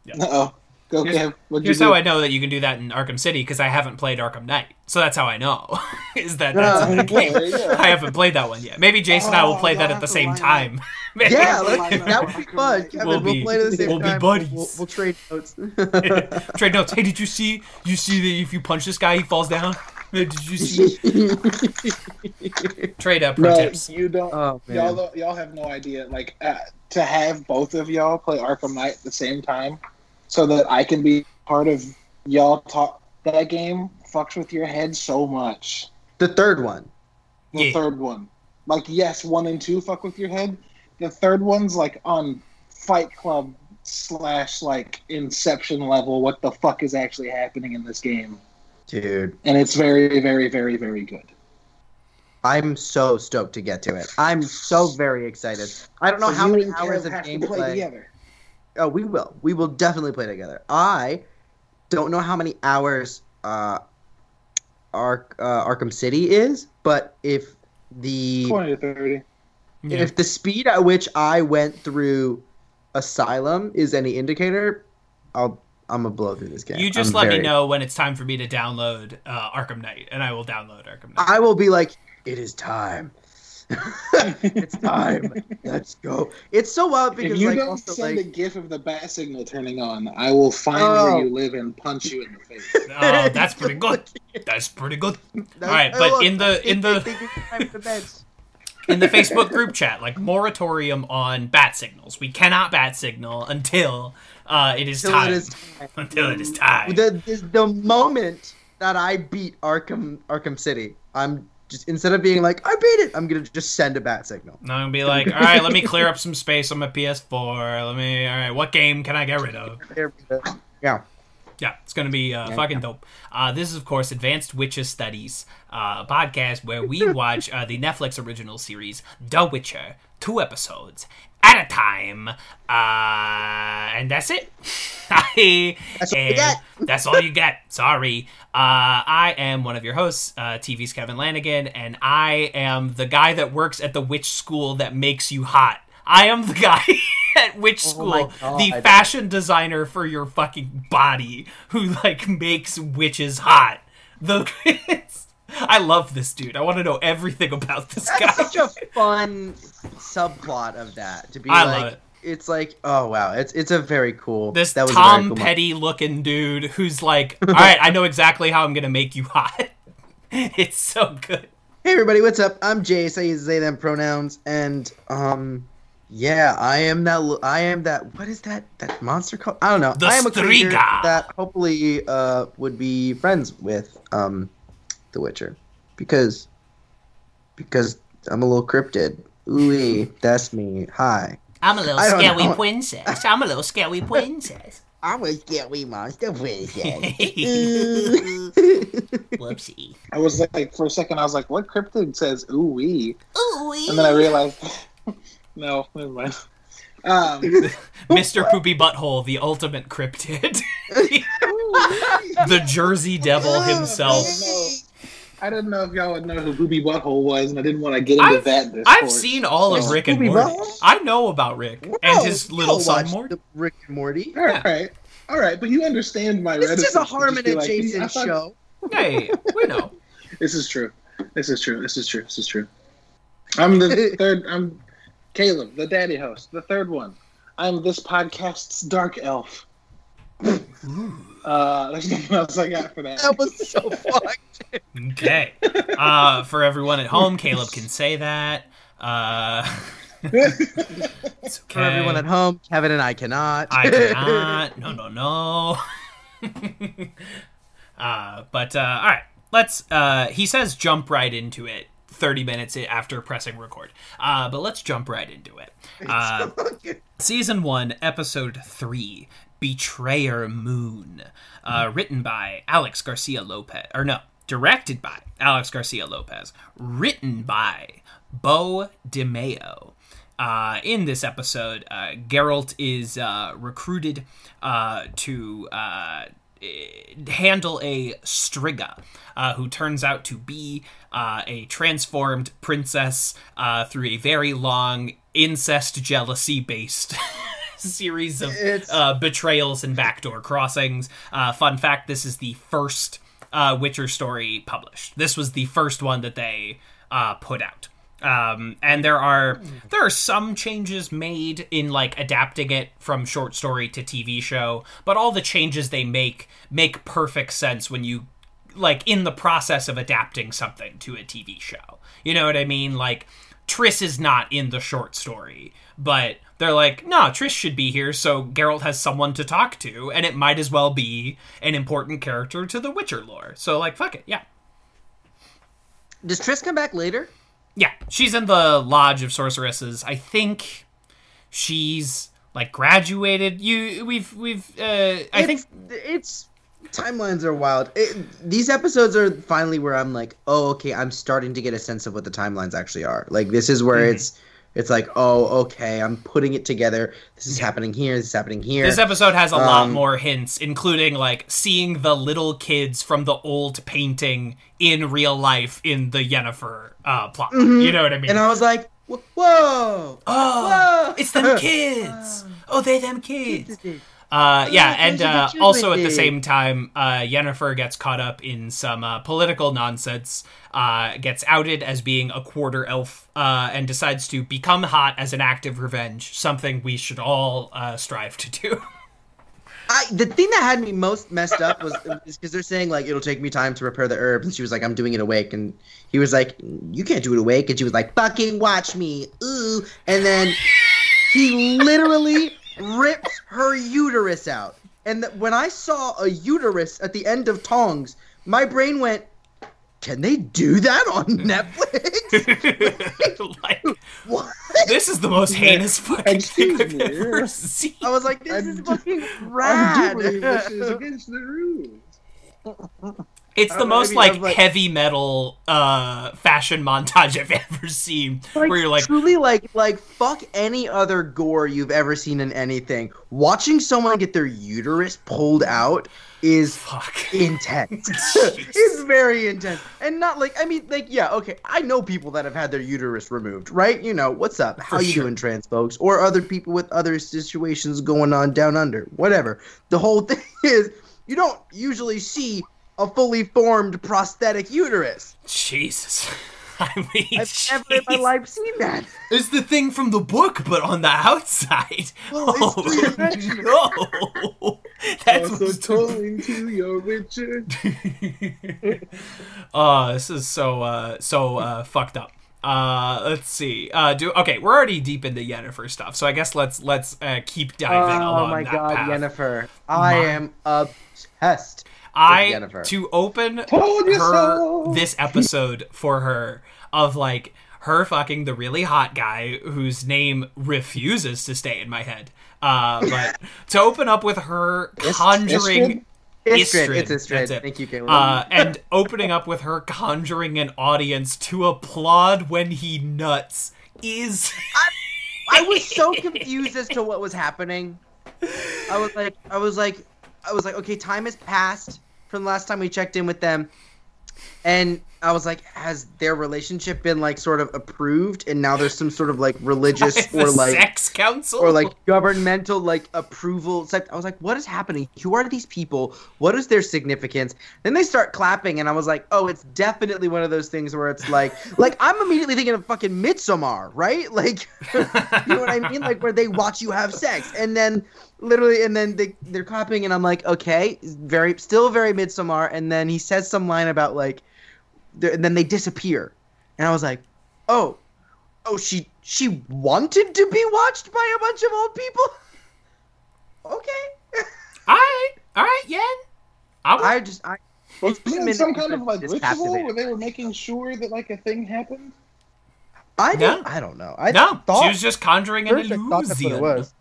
Yeah. uh oh, go Here's- Kev. What'd you Here's do? how I know that you can do that in Arkham City because I haven't played Arkham Knight, so that's how I know. Is that that's Oh, the game? there. I haven't played that one yet. Maybe Jason and I will Oh, play that at the same time. Yeah, We'll that would be fun. Kevin, We'll we'll, be- play at the same we'll be buddies. We'll, we'll trade notes. Trade notes. Hey, did you see? You see that if you punch this guy, he falls down. Did you see? Trade up pro No, tips. you don't. oh man. Y'all, y'all have no idea. Like uh, to have both of y'all play Arkham Knight at the same time, so that I can be part of y'all talk. That game fucks with your head so much. the third one. The Yeah. third one, like yes, one and two fuck with your head. The third one's like on Fight Club slash like Inception level. What the fuck is actually happening in this game? Dude, And it's very, very, very, very good. I'm so stoked to get to it. I'm so very excited. I don't know So how many hours Kev of have to play gameplay. Together. Oh, we will. We will definitely play together. I don't know how many hours uh, Ark uh, Arkham City is, but if the Twenty to thirty. Yeah. if the speed at which I went through Asylum is any indicator, I'll I'm gonna blow through this game. You just I'm let very- me know when it's time for me to download uh, Arkham Knight, and I will download Arkham Knight. I will be like, it is time. It's time. Let's go. It's so wild because If you like don't also send like a gif of the bat signal turning on, I will find Oh. where you live and punch you in the face. oh, that's pretty good. That's pretty good. That's- All right, but look, in the- in the- in the Facebook group chat, like moratorium on bat signals. We cannot bat signal until uh, it is Till time. it is time. Until it is time. the, the the moment that I beat Arkham Arkham City, I'm just instead of being like I beat it, I'm gonna just send a bat signal. And I'm gonna be like, all right, let me clear up some space on my PS4. Let me, all right, what game can I get rid of? Yeah. Yeah, it's gonna be uh, fucking dope. Uh, this is, of course, Advanced Witcher Studies, uh, podcast where we watch uh, the Netflix original series The Witcher, two episodes at a time, uh, and that's it. I That's all you get. That's all you get. Sorry. Uh, I am one of your hosts, uh, TV's Kevin Lanigan, and I am the guy that works at the witch school that makes you hot. I am the guy at witch Oh school, the fashion designer for your fucking body who like makes witches hot. The I love this dude. I want to know everything about this guy. That's such a fun subplot of that to be I like. love it. It's like, oh wow, it's it's a very cool. This that was Tom cool moment. Petty looking dude who's like, all right, I know exactly how I'm gonna make you hot. It's so good. Hey everybody, what's up? I'm Jace. I use they them pronouns, and um, yeah, I am that. I am that. What is that? That monster called? I don't know. The I am a creature that hopefully uh would be friends with um, The Witcher, because because I'm a little cryptid. Ooh, that's me. Hi. I'm a little scary know. princess. I'm a little scary princess. I'm a scary monster princess. Whoopsie. I was like, for a second, I was like, what cryptid says ooh wee? Ooh, wee. And then I realized, no, never mind. Um, Mr. Poopy Butthole, the ultimate cryptid. the Jersey Devil himself. I didn't know if y'all would know who Booby Butthole was, and I didn't want to get into I've, that. Discourse. I've seen all of Yes, Rick and Poopy Morty. Butthole? I know about Rick and his little son Morty. Rick and Morty. All right, all right, but you understand my. This is a to Harmon just be and like, Jason I thought- show. Hey, we know. This is true. This is true. This is true. This is true. I'm the third. I'm Caleb, the daddy host, the third one. I'm this podcast's dark elf. Uh, there's nothing else I got for that. That was so fucked. Okay. Uh, for everyone at home, Caleb can say that. Uh, okay. For everyone at home, Kevin and I cannot. I cannot. No, no, no. uh, but uh, all right, let's. Uh, he says jump right into it. Thirty minutes after pressing record. Uh, but let's jump right into it. Uh, season one, episode three, Betrayer Moon, uh, written by Alex Garcia Lopez, or no, directed by Alex Garcia Lopez, written by Beau DeMayo. Uh, in this episode, uh, Geralt is uh, recruited uh, to uh, eh, handle a Striga, uh, who turns out to be a transformed princess through a very long incest jealousy based series of uh, betrayals and backdoor crossings. Uh, fun fact: this is the first uh, Witcher story published. This was the first one that they uh, put out. Um, and there are there are some changes made in like adapting it from short story to TV show, but all the changes they make make perfect sense when you like in the process of adapting something to a TV show. You know what I mean? Like Triss is not in the short story, but they're like, no, Triss should be here, so Geralt has someone to talk to, and it might as well be an important character to the Witcher lore. So like, fuck it, yeah. Does Triss come back later? Yeah, she's in the Lodge of Sorceresses. I think she's like graduated. You, we've, we've. Uh, I think it's timelines are wild. It, these episodes are finally where I'm like, oh, okay, I'm starting to get a sense of what the timelines actually are. Like this is where Mm-hmm. it's it's like, oh, okay, I'm putting it together. This is happening here. This is happening here. This episode has a lot Um, more hints, including like seeing the little kids from the old painting in real life in the Yennefer uh, plot. You know what I mean? Mm-hmm. and I was like, whoa, oh, whoa, it's them kids. Oh, they them kids. Uh, yeah, and those are the uh, also at the same time, uh, Yennefer gets caught up in some uh, political nonsense, uh, gets outed as being a quarter elf, uh, and decides to become hot as an act of revenge, something we should all uh, strive to do. I the thing that had me most messed up was because they're saying like it'll take me time to repair the herbs, and she was like, "I'm doing it awake," and he was like, "You can't do it awake," and she was like, "Fucking watch me, ooh!" And then he literally ripped her uterus out, and th- when I saw a uterus at the end of Tongs, my brain went, "Can they do that on Netflix? like, what?" this is the most heinous fucking thing I've me. ever seen. I was like, "This I is do- fucking I rad." do this is against the rules. It's the most like, like- heavy metal uh fashion montage I've ever seen. where you're like, truly like like fuck any other gore you've ever seen in anything. Watching someone get their uterus pulled out is fuck. intense. It's very intense. And not like I mean like yeah, okay. I know people that have had their uterus removed, right? You know, what's up? How For you sure. doing trans folks or other people with other situations going on down under. Whatever. The whole thing is you don't usually see a fully formed prosthetic uterus. Jesus. I mean, I've never in my life seen that. It's the thing from the book, but on the outside. Well, it's oh, three-dimensional. no. That's Also what's tolling to your Witcher. oh, this is so uh so uh fucked up. Uh let's see. Uh do okay, we're already deep into Yennefer stuff, so I guess let's let's uh keep diving Oh along my that god, path. Yennefer. I My- am obsessed. I Yennefer. to open Told you her so. this episode for her of like her fucking the really hot guy whose name refuses to stay in my head. Uh, but to open up with her conjuring Istredd. Istredd, It's Istredd. that's it. Thank you, Caleb. uh, and opening up with her conjuring an audience to applaud when he nuts is I was so confused as to what was happening. I was like, I was like, I was like, okay, time has passed from the last time we checked in with them, and I was like, has their relationship been like sort of approved, and now there's some sort of like religious or like sex council or like governmental like approval. Like I was like, what is happening? Who are these people? What is their significance? Then they start clapping, and I was like, oh, it's definitely one of those things where it's like, like I'm immediately thinking of fucking Midsommar, right? Like, you know what I mean? Like where they watch you have sex, and then literally, and then they they're clapping, and I'm like, okay, very still very Midsommar and then he says some line about like, and then they disappear, and I was like, oh, oh, she she wanted to be watched by a bunch of old people. Okay, all right all right yeah I, I just I. Was It's been it some kind of like ritual where they were making sure that like a thing happened? I don't. No. I don't know. I no thought she was just conjuring an first I thought that's what illusion it was.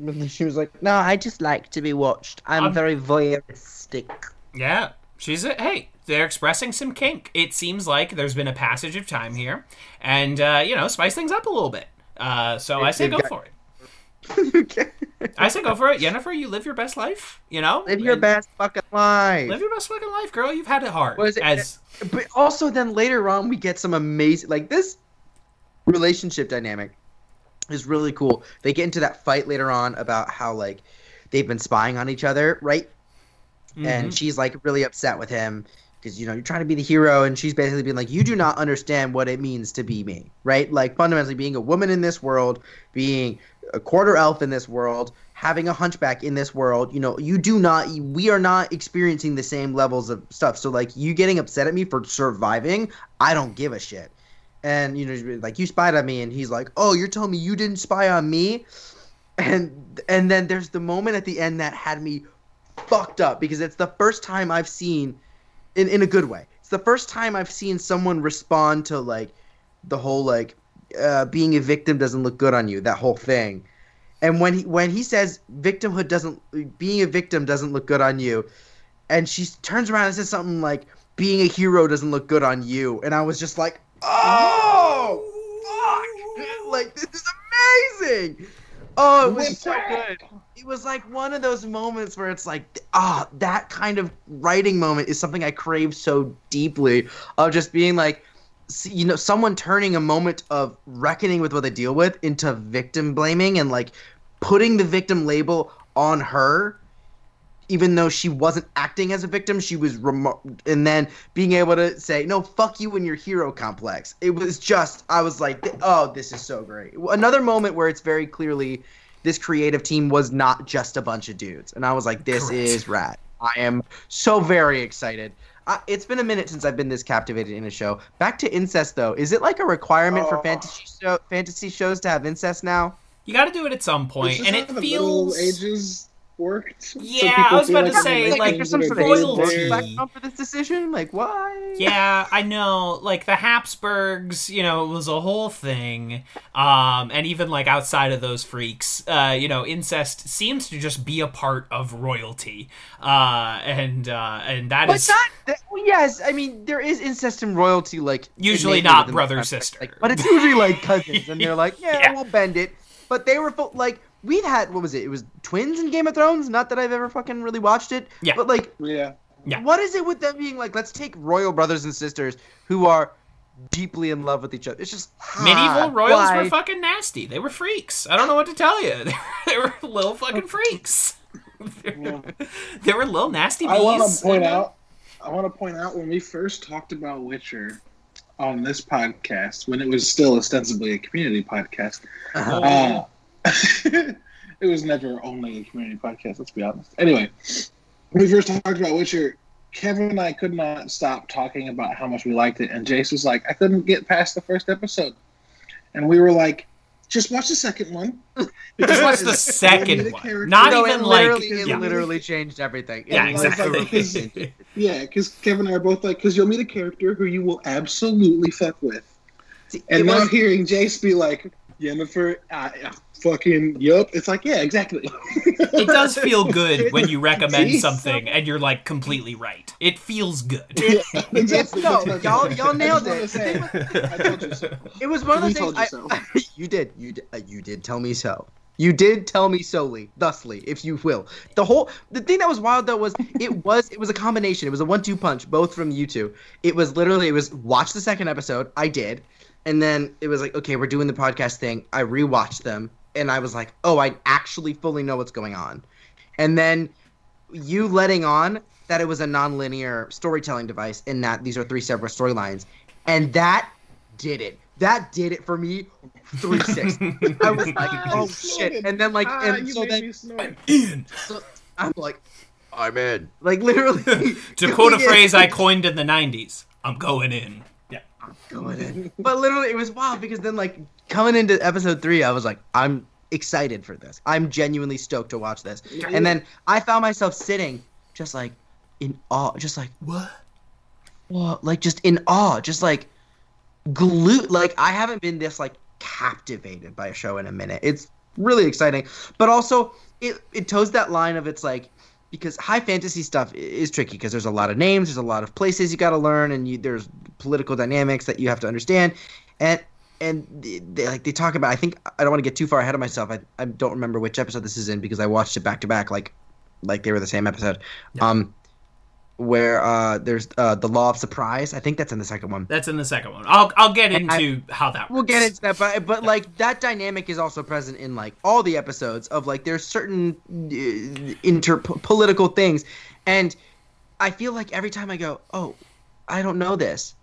She was like, "No, I just like to be watched. I'm Um, very voyeuristic." Yeah, she's a hey. They're expressing some kink. It seems like there's been a passage of time here, and uh, you know, spice things up a little bit. Uh, so I say go for it. I say go for it, Jennifer. You live your best life. You know, Live your And- best fucking life. Live your best fucking life, girl. You've had it hard. It- As but also then later on we get some amazing like this relationship dynamic is really cool. They get into that fight later on about how like they've been spying on each other, right? Mm-hmm. And she's like really upset with him because you know you're trying to be the hero, and she's basically being like, you do not understand what it means to be me, right? Like fundamentally being a woman in this world, being a quarter elf in this world, having a hunchback in this world, you know, you do not, we are not experiencing the same levels of stuff. So like you getting upset at me for surviving, I don't give a shit. And you know, like you spied on me, and he's like, oh, you're telling me you didn't spy on me, and and then there's the moment at the end that had me fucked up because it's the first time I've seen in in a good way. It's the first time I've seen someone respond to like the whole like uh, being a victim doesn't look good on you, that whole thing. And when he when he says victimhood doesn't being a victim doesn't look good on you, and she turns around and says something like being a hero doesn't look good on you, and I was just like, oh fuck, like this is amazing. Oh, it was so good. It was like one of those moments where it's like ah that kind of writing moment is something i crave so deeply of just being like you know someone turning a moment of reckoning with what they deal with into victim blaming and like putting the victim label on her even though she wasn't acting as a victim she was remo- and then being able to say no fuck you and your hero complex it was just i was like oh this is so great another moment where it's very clearly this creative team was not just a bunch of dudes, and I was like, this Correct. is rad. I am so very excited. Uh, it's been a minute since I've been this captivated in a show. Back to incest though, is it like a requirement for Oh. fantasy show, fantasy shows to have incest now? You got to do it at some point, It's just and how it the Middle feels. Ages worked. Yeah, people I was feel about to say, they're like, there's some sort of royalty. background for this decision. Like why? Yeah, I know. Like the Habsburgs, you know, it was a whole thing. Um, and even like outside of those freaks, uh, you know, incest seems to just be a part of royalty. Uh, and uh, and that But is not that, well, yes, I mean there is incest and royalty, like Usually not brother, sister. like, but it's usually like cousins, and they're like, yeah, Yeah. we'll bend it. But they were like we've had what was it? It was twins in Game of Thrones. Not that I've ever fucking really watched it. Yeah. But like, Yeah. Yeah. what is it with them being like? Let's take royal brothers and sisters who are deeply in love with each other. It's just medieval ah, royals why? were fucking nasty. They were freaks. I don't know what to tell you. They were, they were little fucking freaks. they were little nasty bees. I want to point out. I want to point out when we first talked about Witcher on this podcast, when it was still ostensibly a community podcast. Uh-huh. Uh, it was never only a community podcast. Let's be honest. Anyway, when we first talked about Witcher, Kevin and I could not stop talking about how much we liked it, and Jace was like, "I couldn't get past the first episode," and we were like, "Just watch the second one." Just watch the second one. Not No, even it like literally, it yeah. literally changed everything. It Yeah, exactly. changed it. Yeah, because Kevin and I are both like, because you'll meet a character who you will absolutely fuck with. See, And it now was- hearing Jace be like, Yennefer, uh, uh, fucking, yup, it's like, yeah, exactly. it does feel good when you recommend Jeez. something and you're like completely right. It feels good. Yeah, exactly. no, That's what I'm y'all- y'all nailed I it. wanna say, I told you so. It was one of We those things. told you I, you did. You did. Uh, you did tell me so. You did tell me solely, thusly, if you will. The whole the thing that was wild though was it was it was a combination. It was a one-two punch, both from you two. It was literally it was watch the second episode. I did, and then it was like okay, we're doing the podcast thing. I rewatched them, and I was like, oh, I actually fully know what's going on. And then you letting on that it was a non-linear storytelling device, and that these are three separate storylines, and that did it. That did it for me. Three six. I was like, oh shit, and then like, Ah, and so then me snort. Ian. so I'm like, I'm in. Like literally. To quote a phrase I coined in the 90s, I'm going in. Yeah. I'm going in. But literally, it was wild because then, like, coming into episode three, I was like, I'm excited for this. I'm genuinely stoked to watch this. And then I found myself sitting just like in awe, just like, What? what? Like, just in awe, just like glued. Like, I haven't been this, like, captivated by a show in a minute. It's really exciting. But also, it, it toes that line of it's like, because high fantasy stuff is tricky because there's a lot of names, there's a lot of places you got to learn, and you, there's political dynamics that you have to understand, and and they, they like they talk about. I think I don't want to get too far ahead of myself. I, I don't remember which episode this is in because I watched it back to back, like like they were the same episode. Um, where uh there's uh the law of surprise. I think that's in the second one. That's in the second one. I'll I'll get And I- into how that works. We'll get into that, but but like that dynamic is also present in like all the episodes of like there's certain uh, inter political things, and I feel like every time I go, oh, I don't know this,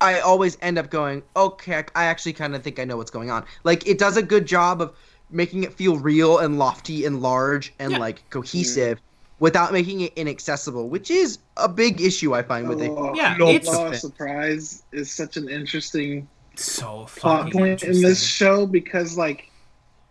I always end up going, okay, I- I actually kind of think I know what's going on. Like it does a good job of making it feel real and lofty and large and Yeah. like cohesive. Mm-hmm. Without making it inaccessible, which is a big issue I find with it. Oh, Yeah, Law it's- of Surprise is such an interesting so plot fucking point in this show because, like,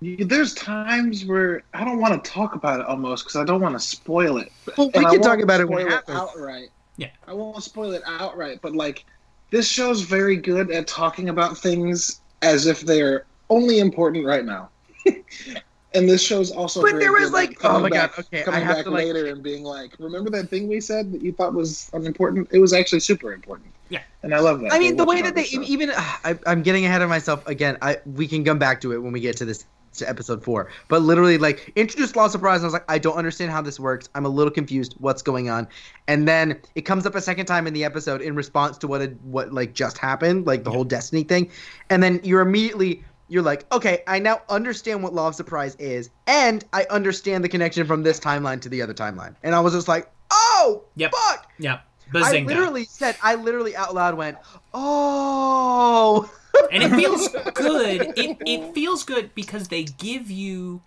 there's times where I don't want to talk about it almost because I don't want to spoil it. Well, we And can talk about it when it happens. outright. Yeah. I won't spoil it outright, but like, this show's very good at talking about things as if they're only important right now. and this show's also. But very there was, good like- coming oh my God, back- okay, I coming have back to, like- later and being like, "Remember that thing we said that you thought was unimportant? It was actually super important." Yeah. and I love that. I mean, the way that they show. even I, I'm getting ahead of myself again. I we can come back to it when we get to this to episode four. But literally, like introduced Law of Surprise, and I was like, I don't understand how this works. I'm a little confused. What's going on? And then it comes up a second time in the episode in response to what had, what like just happened, like the whole Destiny thing. And then you're immediately you're like, okay, I now understand what Law of Surprise is, and I understand the connection from this timeline to the other timeline. And I was just like, oh, Yep. fuck. Yep. I literally said, I literally out loud went, "Oh." and it feels good. It it feels good because they give you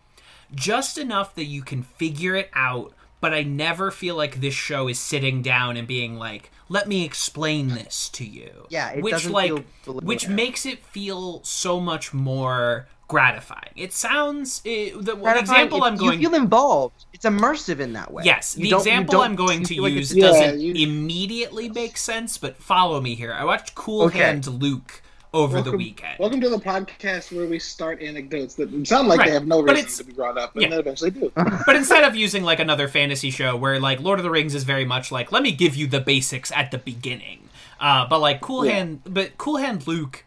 just enough that you can figure it out. But I never feel like this show is sitting down and being like, "Let me explain this to you." Yeah, it which doesn't like feel which makes it feel so much more gratifying. It sounds it, the, the example I'm going You feel involved. It's immersive in that way. Yes, You the example I'm going to feel like use it's- Yeah, doesn't you- immediately make sense, but follow me here. I watched Cool Okay. Hand Luke over the weekend. Welcome to the podcast where we start anecdotes that sound like Right, they have no but reason to be brought up, and yeah. then eventually do. But instead of using like another fantasy show where like Lord of the Rings is very much like let me give you the basics at the beginning, uh, but like Cool Yeah. Hand, but Cool Hand Luke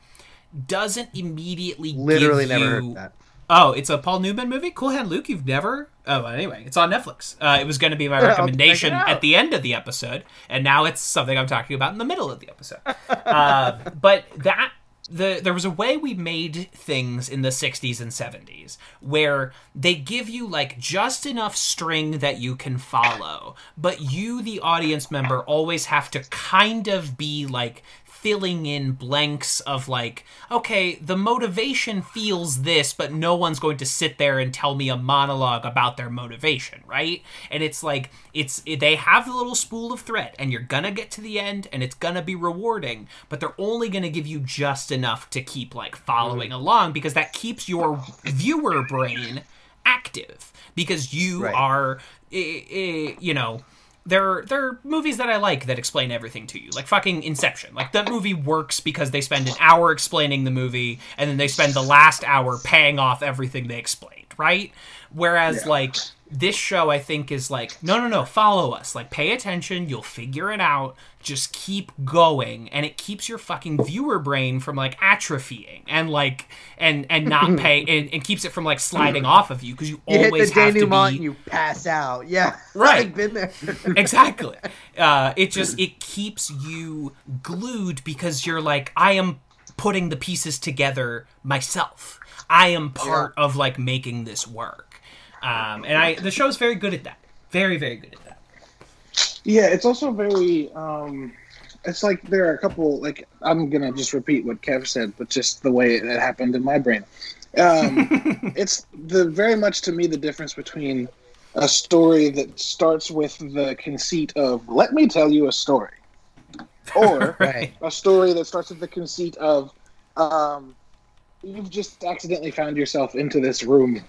doesn't immediately Literally give never you... heard that. Oh, it's a Paul Newman movie. Cool Hand Luke. You've never. Oh, anyway, it's on Netflix. Uh, it was going to be my recommendation at the end of the episode, and now it's something I'm talking about in the middle of the episode. uh, but that the there was a way we made things in the 60s and 70s where they give you like just enough string that you can follow, but you, the audience member, always have to kind of be like filling in blanks of like okay the motivation feels this but no one's going to sit there and tell me a monologue about their motivation right and it's like it's they have the little spool of thread and you're gonna get to the end and it's gonna be rewarding but they're only gonna give you just enough to keep like following along because that keeps your viewer brain active because you Right. are eh, eh, you know there there are movies that I like that explain everything to you, like fucking Inception. Like that movie works because they spend an hour explaining the movie, and then they spend the last hour paying off everything they explained, right? Whereas like this show, I think is like, no, no, no, follow us. Like pay attention, you'll figure it out. Just keep going, and it keeps your fucking viewer brain from like atrophying and like and and not pay and, and keeps it from like sliding off of you because you, You hit always the have to be and you pass out. Yeah, Right. I've been there. exactly uh, it just it keeps you glued because you're like i am putting the pieces together myself i am part of like making this work um, and i the show's very good at that very very good at that Yeah, it's also very. Um, it's like there are a couple. Like I'm gonna just repeat what Kev said, but just the way it happened in my brain. Um, it's the very much to me the difference between a story that starts with the conceit of "Let me tell you a story," or Right. a story that starts with the conceit of um, "You've just accidentally found yourself into this room."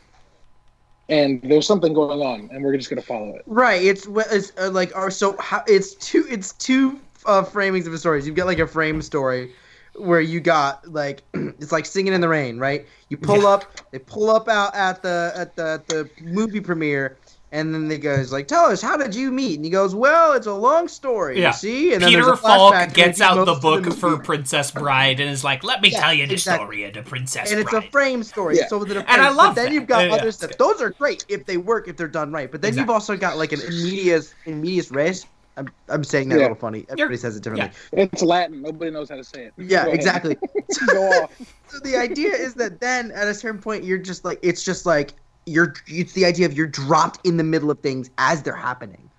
And there's something going on, and we're just going to follow it. Right. It's it's uh, like our so how it's two it's two uh, framings of the stories. You've got like a frame story where you got like it's like singing in the rain, right? You pull Yeah. up, they pull up out at the at the at the movie premiere. And then they goes like, "Tell us, how did you meet?" And he goes, "Well, it's a long story, Yeah. you see." And peter there's falk gets out the book movie. for princess bride and is like let me Yeah, tell you the exactly. story of the princess and it's bride a frame story. Yeah. So with a And I love But then that. you've got Yeah, yeah, other it's stuff. Those are great if they work if they're done right. But then you've also got like an immediate, medias in medias res. I'm, I'm saying that a little funny. Everybody says it differently. It's Latin. Nobody knows how to say it. Yeah, Go exactly. Go off. so the idea is that then at a certain point you're just like it's just like you're it's the idea of you're dropped in the middle of things as they're happening,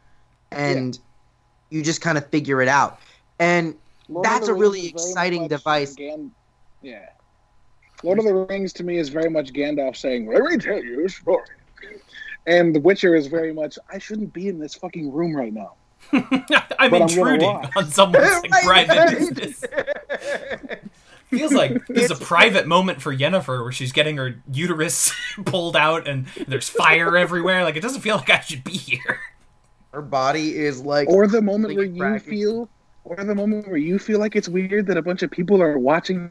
and you just kind of figure it out. And Lord That's a really Rings is very exciting device. Gan- yeah. Lord of the Rings to me is very much Gandalf saying, "Let me tell you a story," and The Witcher is very much, "I shouldn't be in this fucking room right now." i'm But I'm intruding on someone's like, Right, private right. business Feels like this is a private moment for Yennefer where she's getting her uterus pulled out and there's fire everywhere. Like it doesn't feel like I should be here. Her body is like Or the moment where Like you feel, or the moment where you feel like it's weird that a bunch of people are watching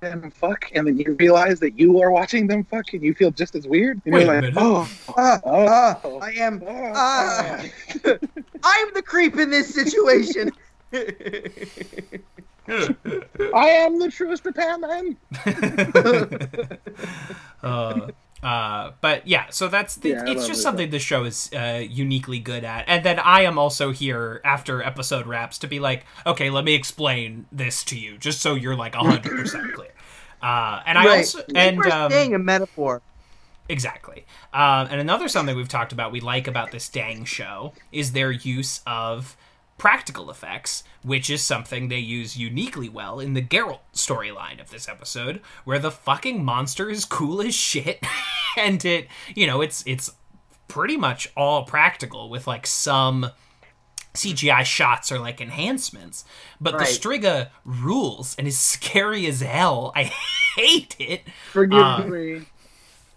them fuck, and then you realize that you are watching them fuck, and you feel just as weird. And Wait you're a like, minute. oh, ah, oh, ah, oh, I am oh, ah. oh." I'm the creep in this situation. I am the truest repairman. uh, uh, but yeah, so that's the, Yeah, it's just it. something the show is uh, uniquely good at. And then I am also here after episode wraps to be like, okay, let me explain this to you, just so you're like hundred percent clear. Uh, and I right. also and We're um, saying a metaphor. Exactly. Um, and another something we've talked about we like about this dang show is their use of practical effects, which is something they use uniquely well in the Geralt storyline of this episode, where the fucking monster is cool as shit, and it, you know, it's it's pretty much all practical with like some CGI shots or like enhancements. But the Striga rules and is scary as hell. I hate it, Forgive Uh, me.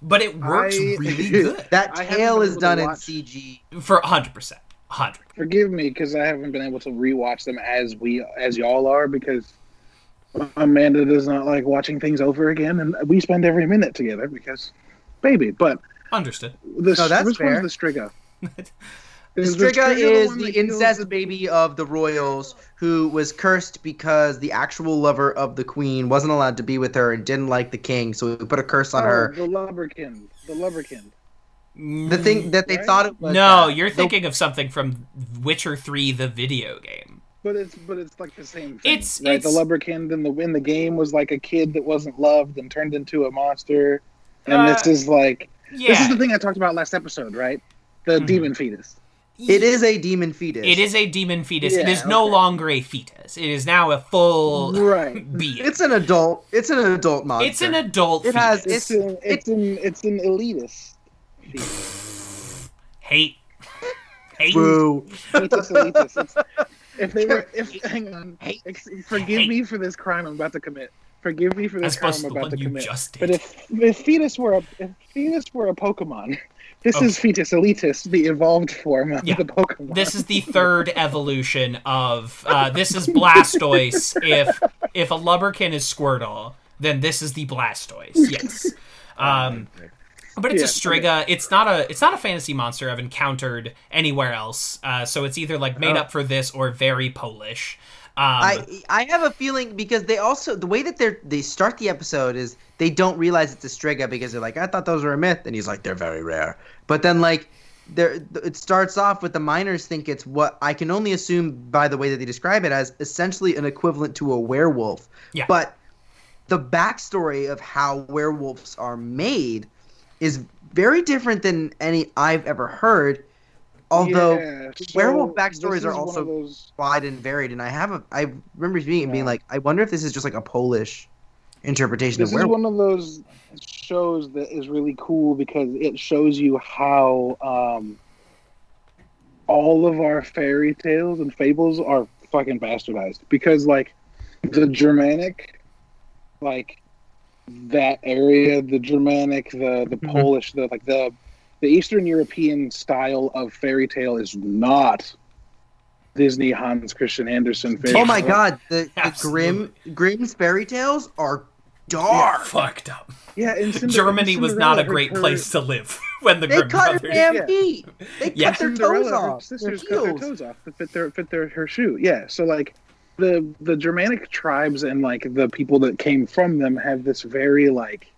but it works I- really good That tail is able to done in CG. for 100%. 100. Forgive me because I haven't been able to rewatch them as we as y'all are because Amanda does not like watching things over again, and we spend every minute together because baby. But Understood. the No, that's which fair. one's the Striga? The Is Striga is one the that kills incest the- baby of the royals who was cursed because the actual lover of the queen wasn't allowed to be with her and didn't like the king, so we put a curse on Oh, her. the Lubberkin, the Lubberkin. The thing that they Right? thought it was. No, you're the- thinking of something from Witcher 3, the video game. But it's but it's like the same thing. It's- right. it's- The Lubberkin in the in the game was like a kid that wasn't loved and turned into a monster, and Uh, this is like Yeah. this is the thing I talked about last episode, right? The Mhm. demon fetus. It is a demon fetus. It is a demon fetus. it Yeah, is no longer a fetus. It is now a full Right. being. It's an adult. It's an adult monster. It's an adult It has- fetus. It's an it's an it's an elitist. Hate. Hate. Boo. Fetus elitist. It's, if they were if hang on, Hate. ex- forgive Hate. me for this crime I'm about to commit. Forgive me for this crime I'm about to commit. just. But if if fetus were a if fetus were a Pokemon, this Okay. is fetus elitist, the evolved form of Yeah. the Pokemon. this is the third evolution of uh, this is Blastoise. If if a Lubberkin is Squirtle, then this is the Blastoise. Yes. Um, but it's a Yeah, Striga. It's not a it's not a fantasy monster I've encountered anywhere else. Uh, so it's either like made Oh. up for this or very Polish. Um, I I have a feeling because they also the way that they they start the episode is they don't realize it's a Striga because they're like I thought those were a myth and he's like they're very rare. But then like there it starts off with the miners think it's what I can only assume by the way that they describe it as essentially an equivalent to a werewolf. Yeah. But the backstory of how werewolves are made is very different than any I've ever heard. Although Yeah, so werewolf backstories are also those- wide and varied, and I have a I remember reading it and being like, I wonder if this is just like a Polish interpretation This of is one of those shows that is really cool because it shows you how um, all of our fairy tales and fables are fucking bastardized. Because like the Germanic, like that area, the Germanic, the the Mhm. Polish, the like the the Eastern European style of fairy tale is not Disney Hans Christian Andersen fairy. Oh my tale. god, the, the Absolutely. Grimm Grimm's fairy tales are yeah, dark. fucked up. Yeah, and Cinder- Germany was not a great her- her- place to live when the They Grimm cut her brothers. damn Yeah. feet. They Yeah. cut their toes Cinderella, her off. Their sisters cut their toes off to fit their fit their her shoe. Yeah, so like the the Germanic tribes and like the people that came from them have this very like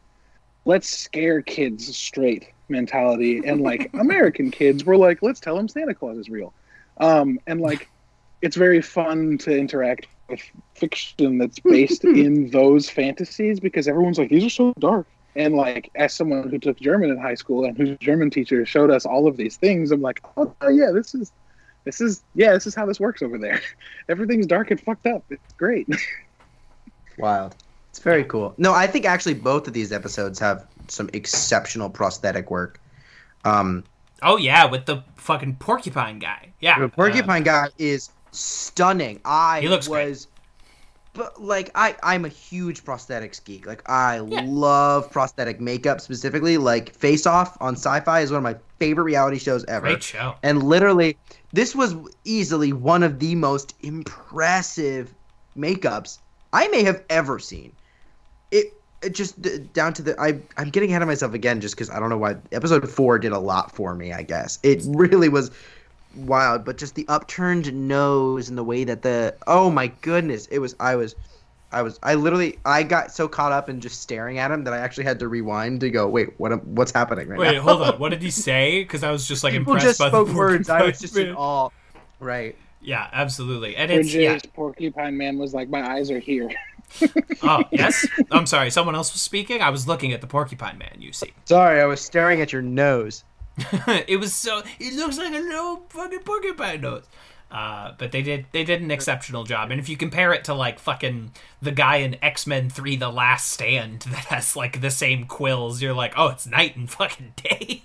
let's scare kids straight mentality, and like American kids were like let's tell them Santa Claus is real, um, and like it's very fun to interact with fiction that's based in those fantasies because everyone's like these are so dark. And like, as someone who took German in high school and whose German teacher showed us all of these things, I'm like, oh yeah, this is, this is, yeah, this is how this works over there. Everything's dark and fucked up. It's great. Wild. It's very cool. No, I think actually both of these episodes have some exceptional prosthetic work. Um, Oh yeah, with the fucking porcupine guy. Yeah, the porcupine guy is stunning. I He looks great. was, but like I, I'm a huge prosthetics geek. Like I Yeah. love prosthetic makeup specifically. Like Face Off on Syfy is one of my favorite reality shows ever. great show. And literally, this was easily one of the most impressive makeups I may have ever seen. It, it just down to the I I'm getting ahead of myself again just because I don't know why episode four did a lot for me. I guess it really was wild, but just the upturned nose and the way that the oh my goodness, it was I was. I was I literally I got so caught up in just staring at him that I actually had to rewind to go wait what what's happening right Wait, now? hold on. What did he say? Because I was just like People impressed just by spoke the words. I was porcupine just in awe. Right. Yeah, absolutely. And Or it's yeah. Porcupine Man was like, my eyes are here. Oh yes. I'm sorry. Someone else was speaking. I was looking at the porcupine man. You see. Sorry, I was staring at your nose. it was so. It looks like a little fucking porcupine nose. Uh, but they did they did an exceptional job, and if you compare it to like fucking the guy in X Men Three: The Last Stand that has like the same quills, you're like, oh, it's night and fucking day.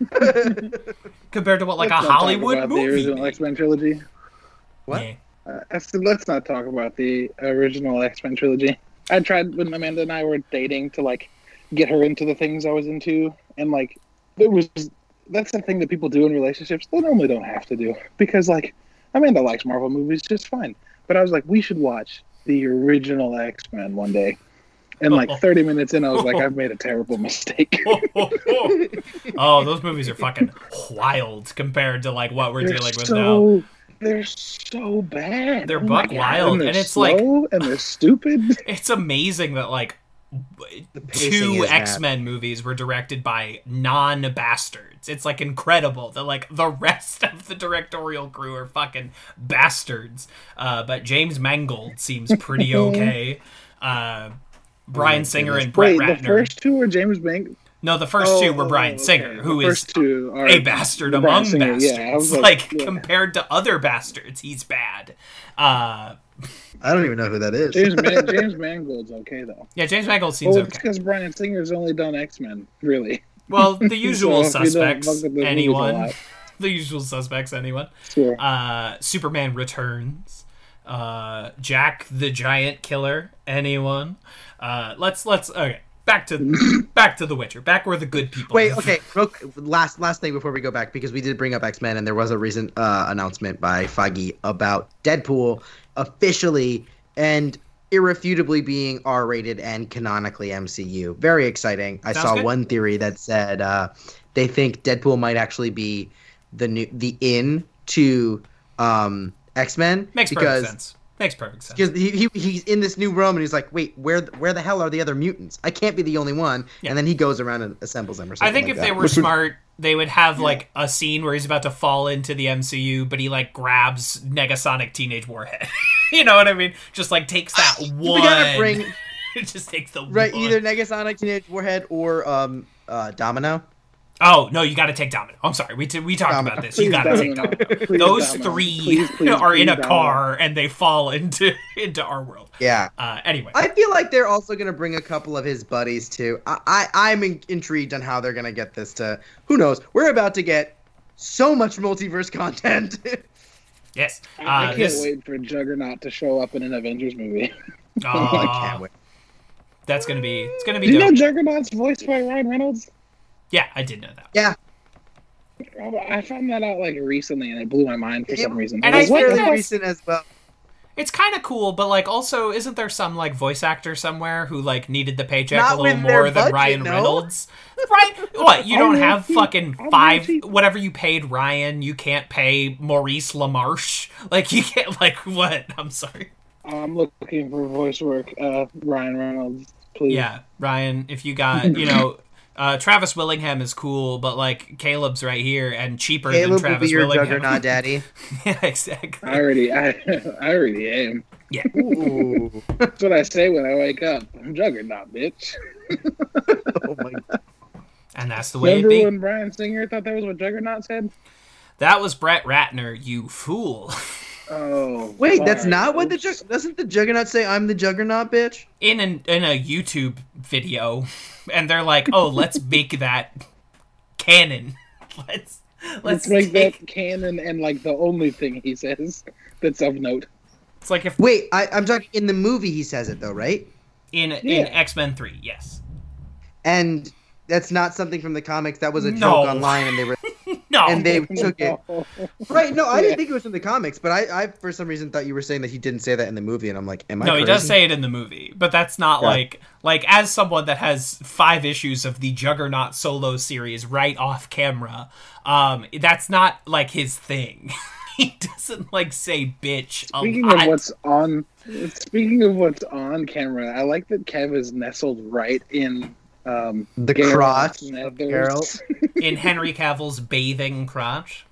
Compared to what like Let's a Hollywood movie. The original X Men trilogy. What? Yeah. Uh, said, let's not talk about the original X Men trilogy. I tried when Amanda and I were dating to like get her into the things I was into, and like it was that's the thing that people do in relationships. They normally don't have to do because like Amanda likes Marvel movies just fine, but I was like, we should watch the original X Men one day. And like 30 minutes in, I was like, I've made a terrible mistake. oh, those movies are fucking wild compared to like what we're they're dealing with so now. they're so bad. They're Oh buck wild, and, and it's like- slow, and they're stupid. It's amazing that like two. X Men movies were directed by non bastards. It's like incredible that like the rest of the directorial crew are fucking bastards. Uh, but James Mangold seems pretty okay. Uh, Bryan Singer and Brett Wait, Ratner. the first two were James Bank. no, the first two were Oh, Bryan okay. Singer, The who is first two a bastard among Singer, bastards. Yeah, like, like, yeah. compared to other bastards, he's bad. Uh, I don't even know who that is. James Man- James Mangold's okay though. yeah, James Mangold seems Well, it's okay. because Bryan Singer's only done X Men, really. Well, the usual So if you don't suspects. fuck with those movies a Anyone? The usual suspects. Anyone? Sure. Uh, Superman Returns. Uh, Jack the Giant Killer. Anyone? Uh, let's let's okay. Back to back to The Witcher. Back where the good people. Wait, live. okay. Real, last last thing before we go back because we did bring up X Men and there was a recent uh, announcement by Feige about Deadpool officially and irrefutably being R rated and canonically MCU. Very exciting. I Sounds saw good. one theory that said uh, they think Deadpool might actually be the new the in to um, X Men Makes because perfect sense. Makes perfect sense. because he, he he's in this new room and he's like, wait, where where the hell are the other mutants? I can't be the only one. Yeah. And then he goes around and assembles them or something I think like if they were Which would- smart, they would have like a scene where he's about to fall into the MCU, but he like grabs Negasonic Teenage Warhead. you know what I mean? Just like takes that one. we gotta bring just takes the right one. either Negasonic Teenage Warhead or um uh Domino. Oh no, you got to take Domino. I'm sorry, we t- we talked Domino. about this. You got to take Domino. Domino. Please, Those Domino. three Please, please, are in please, a Domino. car and they fall into into our world. Yeah. Uh, anyway, I feel like they're also gonna bring a couple of his buddies too. I, I I'm in, intrigued on how they're gonna get this to. Who knows? We're about to get so much multiverse content. yes, uh, I can't this, wait for Juggernaut to show up in an Avengers movie. Oh, I can't wait. that's gonna be it's gonna be Do you know. Juggernaut's voiced by Ryan Reynolds? Yeah, I did know that. Yeah, I found that out like recently, and it blew my mind for some reason. And I I was it's think fairly that's- recent as well. It's kind of cool, but like also, isn't there some like voice actor somewhere who like needed the paycheck Not a little with their more than Ryan no. Reynolds? Right? What? You don't I'm have happy- fucking I'm five happy. whatever you paid Ryan, you can't pay Maurice LaMarche. Like you can't like what? I'm sorry. I'm looking for voice work. Uh, Ryan Reynolds, please. Yeah, Ryan, if you got, you know, uh, Travis Willingham is cool, but like Caleb's right here and cheaper than Caleb will Travis be your Willingham. juggernaut daddy. yeah, exactly. I already, I, I already am. Yeah. Ooh. That's what I say when I wake up. I'm Juggernaut, bitch. oh my god. And that's the way it Remember be. when Bryan Singer thought that was what Juggernaut said? That was Brett Ratner, you fool. Oh, Wait, that's sorry. not what the Oops. jug- doesn't the juggernaut say? I'm the juggernaut, bitch. in an, in a YouTube video, and they're like, "Oh, let's make that canon. Let's let's, Let's make take, that canon and like the only thing he says that's of note. It's like if Wait, I, I'm talking in the movie. He says it though, right? in in X Men Three, yes. And that's not something from the comics. That was a No. joke online, and they were No, and they took it. Right? No, I Yeah. didn't think it was in the comics, but I, I for some reason thought you were saying that he didn't say that in the movie, and I'm like, am I? no, he does say it in the movie, but that's not Yeah. like like as someone that has five issues of the Juggernaut solo series right off camera. Um, that's not like his thing. he doesn't like say bitch. a Speaking lot. of what's on, speaking of what's on camera, I like that Kev is nestled right in um, the Geralt's crotch of. Geralt. in Henry Cavill's bathing crotch.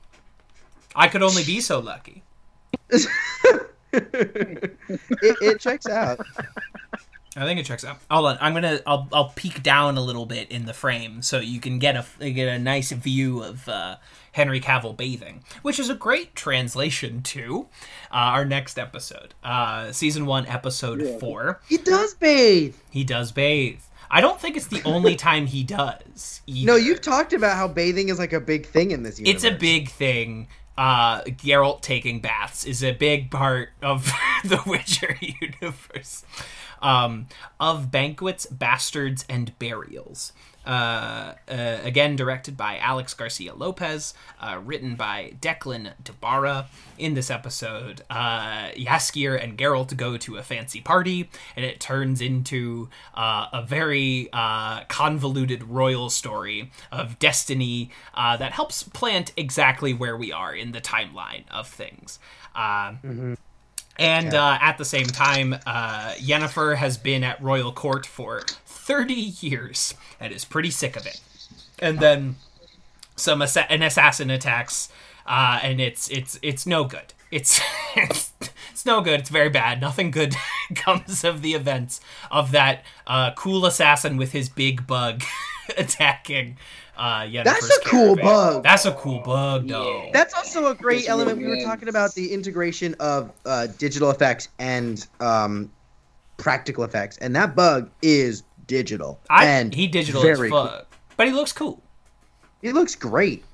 I could only be so lucky. it, it checks out. I think it checks out. Hold on, I'm gonna I'll I'll peek down a little bit in the frame so you can get a get a nice view of uh, Henry Cavill bathing, which is a great translation to uh, our next episode, uh, season one, episode four. He does bathe. He does bathe. I don't think it's the only time he does. Either. No, you've talked about how bathing is like a big thing in this universe. It's a big thing. Uh, Geralt taking baths is a big part of the Witcher universe. Um, of banquets, bastards, and burials. Uh, uh, again, directed by Alex Garcia Lopez, uh, written by Declan DeBarra. In this episode, uh, Jaskier and Geralt go to a fancy party, and it turns into uh, a very uh, convoluted royal story of destiny uh, that helps plant exactly where we are in the timeline of things. Uh, and uh, at the same time, uh, Yennefer has been at royal court for 30 years and is pretty sick of it. And then some assa- an assassin attacks, uh, and it's it's it's no good. It's, it's it's no good. It's very bad. Nothing good comes of the events of that uh, cool assassin with his big bug attacking. Uh, Yennefer's That's a cool caravan. bug. That's a cool bug, though. That's also a great It's element. We were good. talking about the integration of uh, digital effects and um, practical effects, and that bug is digital. I, and he digital as very fuck, but he looks cool. He looks great.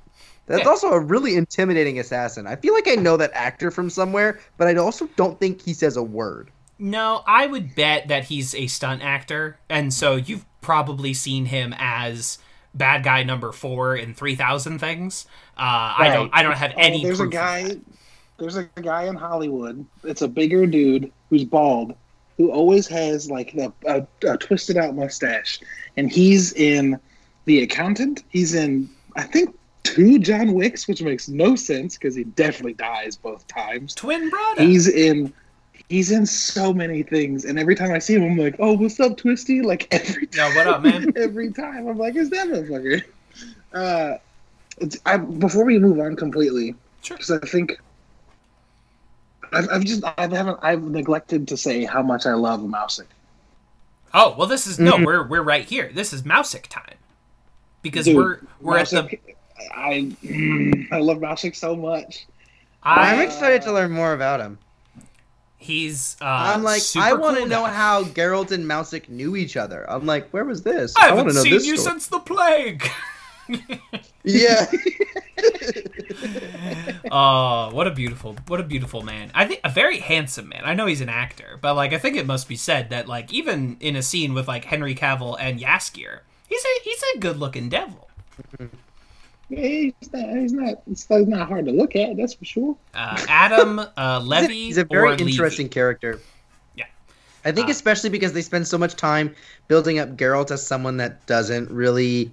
That's Yeah. also a really intimidating assassin. I feel like I know that actor from somewhere, but I also don't think he says a word. No, I would bet that he's a stunt actor, and so you've probably seen him as bad guy number four in Three Thousand Things. Uh, I don't. I don't have any. Oh, there's a proof of guy. There's a guy in Hollywood. It's a bigger dude who's bald, who always has like a, a, a twisted out mustache, and he's in The Accountant. He's in I think two John Wicks, which makes no sense because he definitely dies both times. Twin brother. He's in. He's in so many things, and every time I see him, I'm like, "Oh, what's up, Twisty?" Like every Yo, time, what up, man? every time, I'm like, "Is that motherfucker?" Uh, it's, I, before we move on completely, Sure. because I think I've, I've just I haven't I've neglected to say how much I love Mousesack. Oh well, this is no. Mhm. We're we're right here. This is Mousesack time because Dude, we're we're at the. I mm, I love Mousesack so much. I'm I, excited to learn more about him. he's. Uh, I'm like, super I want to cool know guy. how Geralt and Mousesack knew each other. I'm like, where was this? I want haven't to know seen this you story. since the plague. Yeah. Oh, what a beautiful, what a beautiful man. I think a very handsome man. I know he's an actor, but like I think it must be said that like even in a scene with like Henry Cavill and Jaskier, he's a he's a good looking devil. Yeah, he's not he's not it's not hard to look at. That's for sure. Uh, Adam uh, Levy He's a very or Levy. interesting character. Yeah. I think Uh, especially because they spend so much time building up Geralt as someone that doesn't really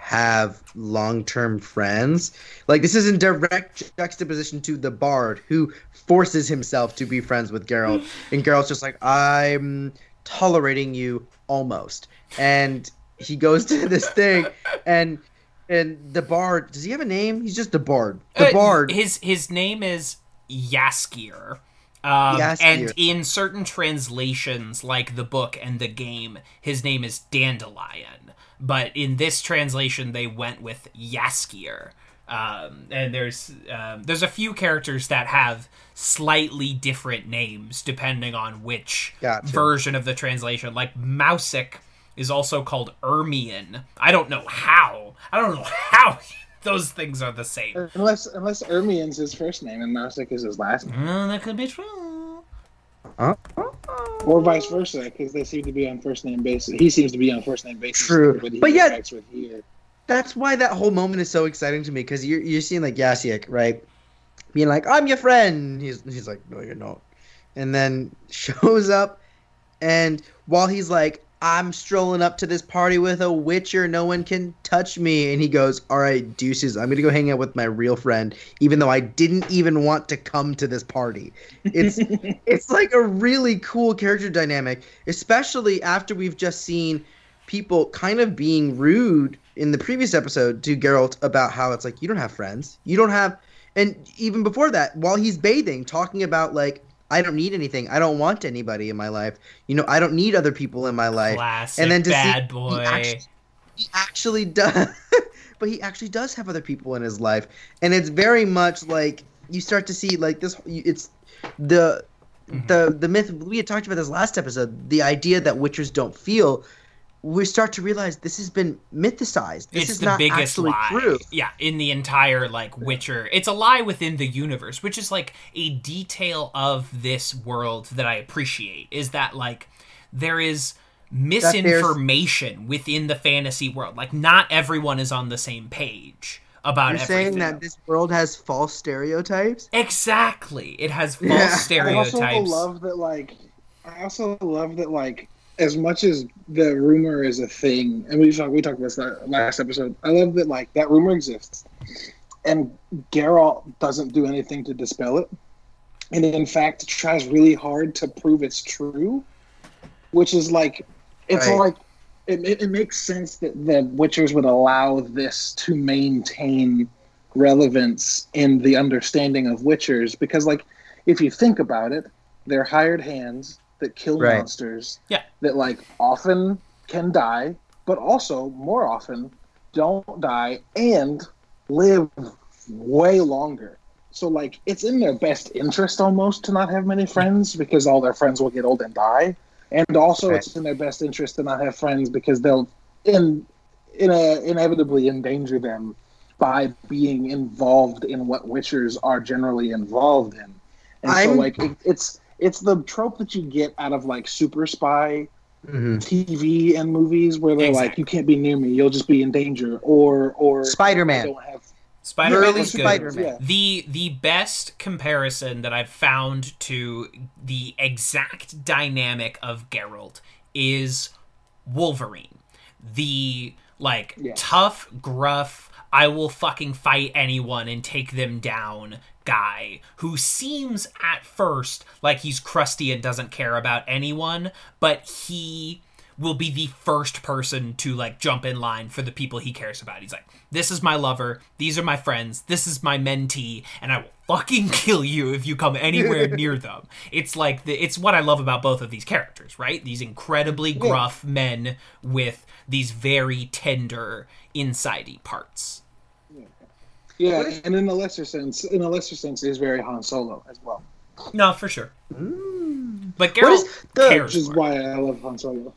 have long-term friends. Like this is in direct juxtaposition to the bard who forces himself to be friends with Geralt and Geralt's just like I'm tolerating you almost. And he goes to this thing and and the bard does he have a name? He's just the bard. The Uh, bard His his name is Jaskier. Um, Jaskier. And in certain translations, like the book and the game, his name is Dandelion. But in this translation, they went with Jaskier. Um, and there's um, there's a few characters that have slightly different names depending on which Gotcha. version of the translation. Like Mousesack is also called Ermion. I don't know how. I don't know how those things are the same. Unless unless Ermion's his first name and Mousesack is his last name. Mm, that could be true. Huh? Or vice versa, because they seem to be on first name basis. He seems to be on first name basis. True. with he But yet with here. that's why that whole moment is so exciting to me because you're you're seeing like Jaskier, right? Being like, I'm your friend. He's he's like, No, you're not. And then shows up and while he's like, I'm strolling up to this party with a witcher, no one can touch me, and he goes, Alright, deuces, I'm gonna go hang out with my real friend, even though I didn't even want to come to this party. It's it's like a really cool character dynamic, especially after we've just seen people kind of being rude in the previous episode to Geralt about how it's like you don't have friends, you don't have, and even before that, while he's bathing, talking about like I don't need anything. I don't want anybody in my life. You know, I don't need other people in my life. Classic and then to bad see boy. He actually, he actually does, but he actually does have other people in his life, and it's very much like you start to see like this. It's the Mm-hmm. the the myth we had talked about this last episode. The idea that witchers don't feel. We start to realize this has been mythicized. This it's is the not biggest actually lie. true. Yeah, in the entire like Witcher. It's a lie within the universe, which is like a detail of this world that I appreciate. Is that like there is misinformation within the fantasy world. Like not everyone is on the same page about You're everything. saying that this world has false stereotypes. exactly. It has false Yeah. I also love that, like, I also love that, like, as much as the rumor is a thing, and we talked we talked about this last episode. I love that, like, that rumor exists, and Geralt doesn't do anything to dispel it, and in fact tries really hard to prove it's true, which is like, it's Right. like. It, it, it makes sense that the Witchers would allow this to maintain relevance in the understanding of Witchers because, like, if you think about it, they're hired hands that kill Right. monsters. Yeah. That like often can die, but also more often don't die and live way longer. So like it's in their best interest almost to not have many friends because all their friends will get old and die. And also Right. it's in their best interest to not have friends because they'll in in a, inevitably endanger them by being involved in what witchers are generally involved in. And so I'm- like it, it's it's the trope that you get out of like super spy Mm-hmm. TV and movies where they're like, you can't be near me, you'll just be in danger, or or Spider-Man. I don't have Spider-Man Early is good. Spider-Man. Yeah. The the best comparison that I've found to the exact dynamic of Geralt is Wolverine. The like Yeah. tough, gruff, I will fucking fight anyone and take them down guy who seems at first like he's crusty and doesn't care about anyone, but he will be the first person to like jump in line for the people he cares about. He's like, "This is my lover, these are my friends, this is my mentee, and I will fucking kill you if you come anywhere near them." It's like the it's what I love about both of these characters, right? These incredibly gruff men with these very tender insidey parts. Yeah, and in a lesser sense, in a lesser sense, is very Han Solo as well, No, for sure. But Mm. What Geralt is the- cares. which is more. why I love Han Solo.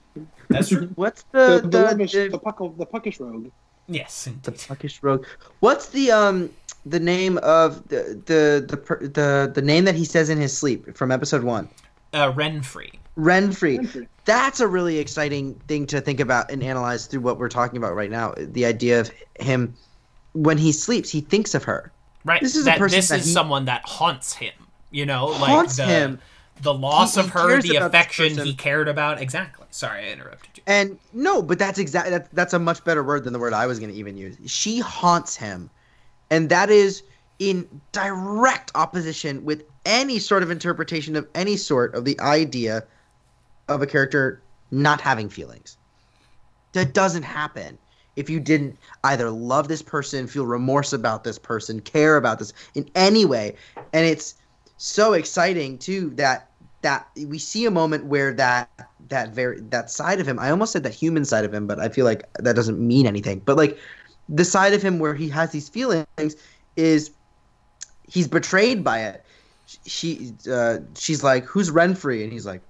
That's true. What's The the the, the, lavish, the, the, puckle, the puckish rogue. yes, the puckish rogue? What's the um the name of the the the per- the the name that he says in his sleep from episode one? Uh, Renfri. Renfri. Renfri. That's a really exciting thing to think about and analyze through what we're talking about right now. The idea of him when he sleeps, he thinks of her. Right. This is a person This that is he- someone that haunts him. You know, like Haunts the, him. the loss He- of her, the affection he cared about. Exactly. Sorry, I interrupted you. And no, but that's exactly that's that's a much better word than the word I was going to even use. She haunts him, and that is in direct opposition with any sort of interpretation of any sort of the idea of a character not having feelings. That doesn't happen if you didn't either love this person, feel remorse about this person, care about this in any way. And it's so exciting too that that we see a moment where that that very that side of him i almost said that human side of him but i feel like that doesn't mean anything. But like the side of him where he has these feelings is he's betrayed by it. She uh, she's like who's Renfri and he's like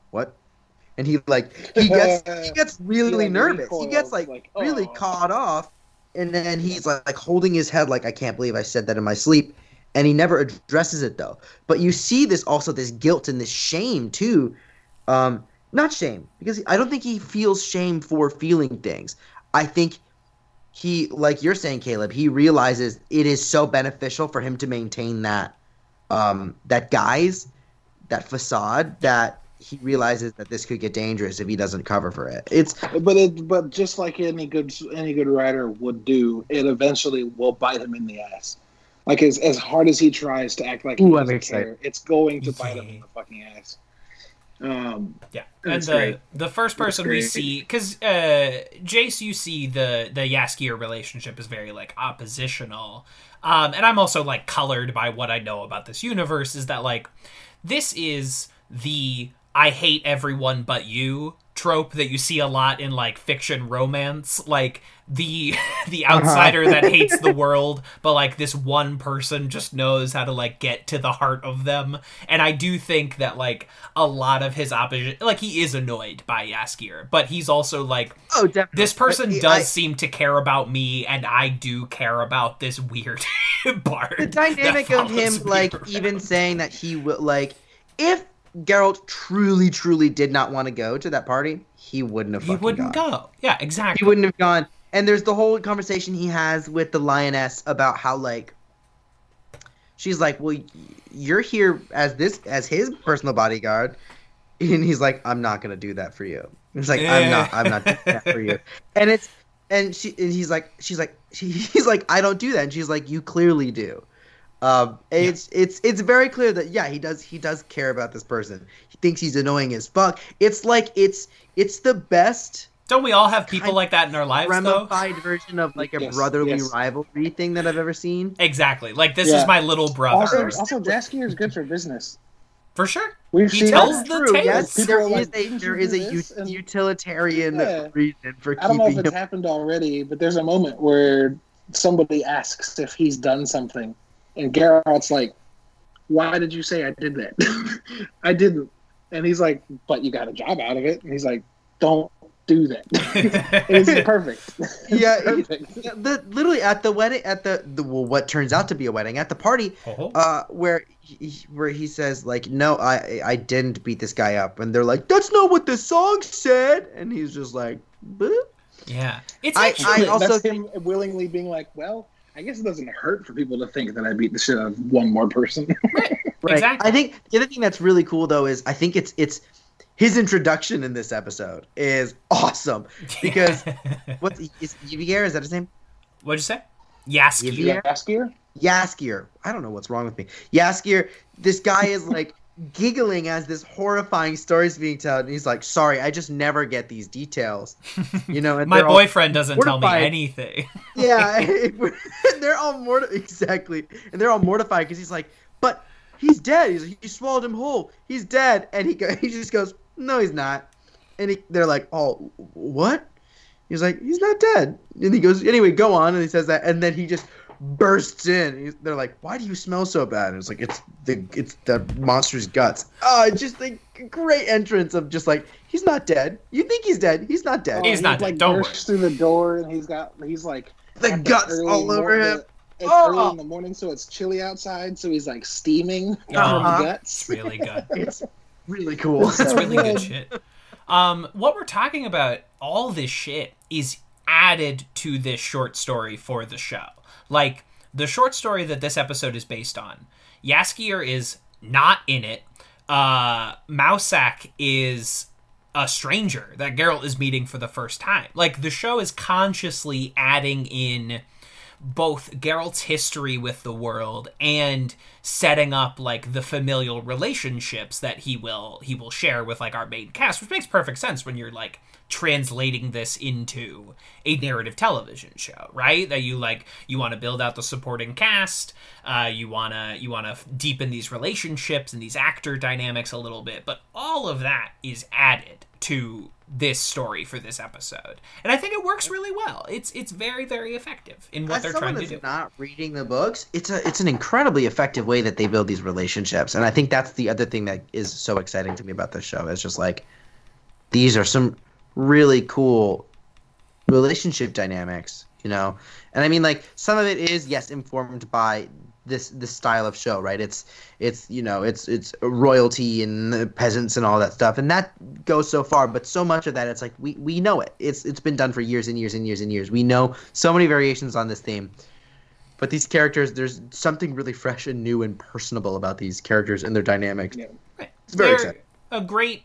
and he like he gets he gets really nervous. He gets like, like, really "Oh." caught off. And then he's like, like holding his head like i can't believe i said that in my sleep. And he never addresses it though. But you see this also this guilt and this shame too. Um not shame because i don't think he feels shame for feeling things. I think he like you're saying caleb he realizes it is so beneficial for him to maintain that um that guise that facade that he realizes that this could get dangerous if he doesn't cover for it it's But it, but just like any good any good writer would do, it eventually will bite him in the ass. Like as as hard as he tries to act like he Ooh, doesn't excited. care, it's going to bite him in the fucking ass. Um, Yeah, and the great. the first person we see because uh, Jace, you see the the Jaskier relationship is very like oppositional, um, and I'm also like colored by what I know about this universe. Is that like this is the I hate everyone but you trope that you see a lot in like fiction romance like the the uh-huh. outsider that hates the world but like this one person just knows how to like get to the heart of them and i do think that like a lot of his opposition like he is annoyed by Jaskier but he's also like Oh, definitely. this person does I- seem to care about me and i do care about this weird bard the dynamic of him like around. even saying that he will like if Geralt truly truly did not want to go to that party, he wouldn't have he wouldn't gone. go yeah exactly He wouldn't have gone. And there's the whole conversation he has with the lioness about how like she's like, "Well, you're here as this as his personal bodyguard." And he's like, "I'm not going to do that for you." He's like, "I'm not I'm not doing that for you." And it's and she and he's like she's like she, he's like I don't do that and she's like you clearly do. Um, and it's it's it's very clear that yeah he does he does care about this person. He thinks he's annoying as fuck. It's like it's it's the best don't we all have people like that in our lives though ramified version of like a Yes, brotherly yes. rivalry thing that I've ever seen. exactly like this Yeah. is my little brother Also, also Jaskier is good for business. for sure We've He seen tells the True, yes, there is, like, a "Didn't there you is a do ut- this?" And- utilitarian Yeah. reason for I don't know if keeping it's him. happened already, but there's a moment where somebody asks if he's done something, and Geralt's like, "Why did you say I did that? I didn't." And he's like, "But you got a job out of it." And he's like, "Don't do that." it's perfect. It's Yeah, it- perfect. Yeah, the literally at the wedding at the, the well, what turns out to be a wedding at the party Oh. uh where he, where he says like no I I didn't beat this guy up and they're like that's not what the song said and he's just like "Boop." yeah it's I- actually I also That's think- him willingly being like, "Well." I guess it doesn't hurt for people to think that I beat the shit out of one more person. Right. Exactly. I think the other thing that's really cool though is I think it's it's his introduction in this episode is awesome because what's is Yvier is that his name? what'd you say Yaskier. Yvier? Jaskier? Yaskier. I don't know what's wrong with me. Yaskier. This guy is like giggling as this horrifying story is being told, and he's like, "Sorry, I just never get these details." You know, and My boyfriend doesn't tell me anything. yeah, they're all mortified. Exactly, and they're all mortified because he's like, "But he's dead. He's, he swallowed him whole. He's dead." And he go, he just goes, "No, he's not." And he, they're like, "Oh, what?" He's like, "He's not dead." And he goes, "Anyway, go on." And he says that, and then he just bursts in. They're like, "Why do you smell so bad?" And it's like, "It's the it's the monster's guts." Oh, it's just like a great entrance of just like he's not dead. You think he's dead? He's not dead. He's not dead, like don't bursts through the door and he's got he's like the guts early all over mor- him. the- It's Oh! early in the morning, so it's chilly outside. So he's like steaming from Uh-huh. the guts. It's really good. It's really cool. That's really good shit. Um, what we're talking about, all this shit is added to this short story for the show. Like the short story that this episode is based on, Jaskier is not in it. Uh, Mousesack is a stranger that Geralt is meeting for the first time. Like the show is consciously adding in both Geralt's history with the world and setting up like the familial relationships that he will he will share with like our main cast, which makes perfect sense when you're like translating this into a narrative television show, right? That you like you want to build out the supporting cast, uh, you wanna you wanna deepen these relationships and these actor dynamics a little bit, but all of that is added to this story for this episode, and I think it works really well. It's it's very very effective in what As they're trying to do. not reading the books, it's a it's an incredibly effective way that they build these relationships, and I think that's the other thing that is so exciting to me about this show. Is just like these are some really cool relationship dynamics, you know. And I mean, like some of it is yes informed by this this style of show, right? It's it's you know it's it's royalty and the peasants and all that stuff, and that goes so far. But so much of that, it's like we we know it. It's it's been done for years and years and years and years. We know so many variations on this theme. But these characters, there's something really fresh and new and personable about these characters and their dynamics. Yeah. It's very They're exciting. a great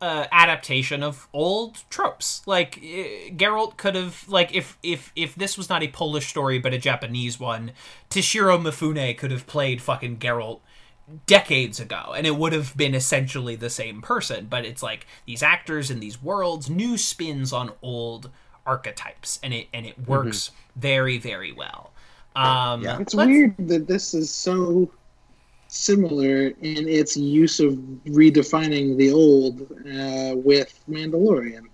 uh, adaptation of old tropes. Like uh, Geralt could have like if if if this was not a Polish story but a Japanese one, Toshiro Mifune could have played fucking Geralt decades ago and it would have been essentially the same person but it's like these actors in these worlds new spins on old archetypes and it and it works very very well um Yeah. It's weird that this is so similar in its use of redefining the old uh, with Mandalorian.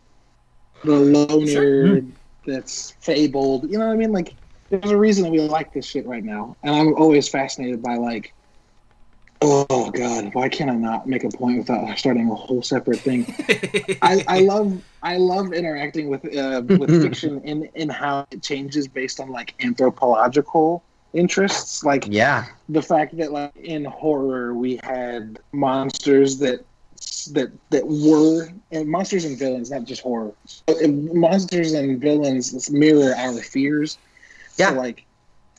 The loner Sure. that's fabled. You know what I mean? Like, there's a reason that we like this shit right now. And I'm always fascinated by, like, oh, God, why can't I not make a point without starting a whole separate thing? I, I love I love interacting with uh, with fiction in in how it changes based on like anthropological interests. Like Yeah. the fact that like in horror we had monsters that that that were and monsters and villains, not just horror. Monsters and villains mirror our fears. Yeah. So, like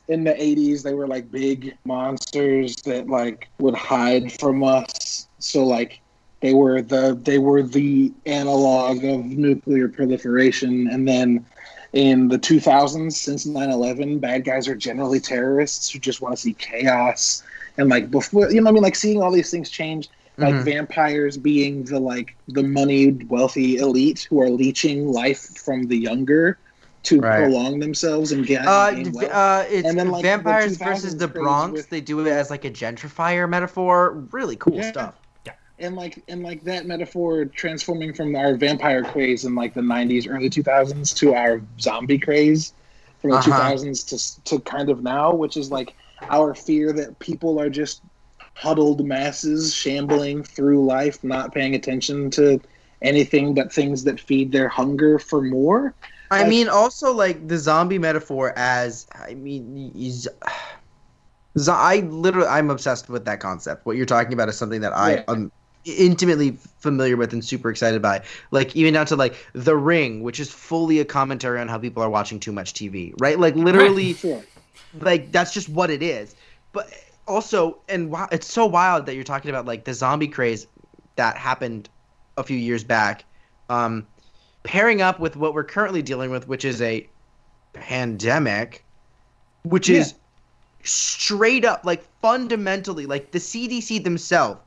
in the 80s they were like big monsters that like would hide from us so like they were the they were the analog of nuclear proliferation and then in the 2000s since 9-11 bad guys are generally terrorists who just want to see chaos and like before you know i mean like seeing all these things change like Mhm. vampires being the like the moneyed wealthy elite who are leeching life from the younger to Right. prolong themselves and get Uh, gain v- wealth. uh, it's And then, like, vampires 2000s versus the Bronx. with- They do it as like a gentrifier metaphor. Really cool Yeah. stuff. And like and like that metaphor transforming from our vampire craze in like the 90s early 2000s to our zombie craze from the Uh-huh. 2000s to to kind of now which is like our fear that people are just huddled masses shambling through life not paying attention to anything but things that feed their hunger for more I Like- mean, also like the zombie metaphor as I mean, is, I literally I'm obsessed with that concept. What you're talking about is something that I Yeah. am intimately familiar with and super excited by. Like even down to like The Ring, which is fully a commentary on how people are watching too much TV, right? Like literally like that's just what it is but also and wow it's so wild that you're talking about like the zombie craze that happened a few years back um pairing up with what we're currently dealing with which is a pandemic which is straight up like fundamentally like the CDC themselves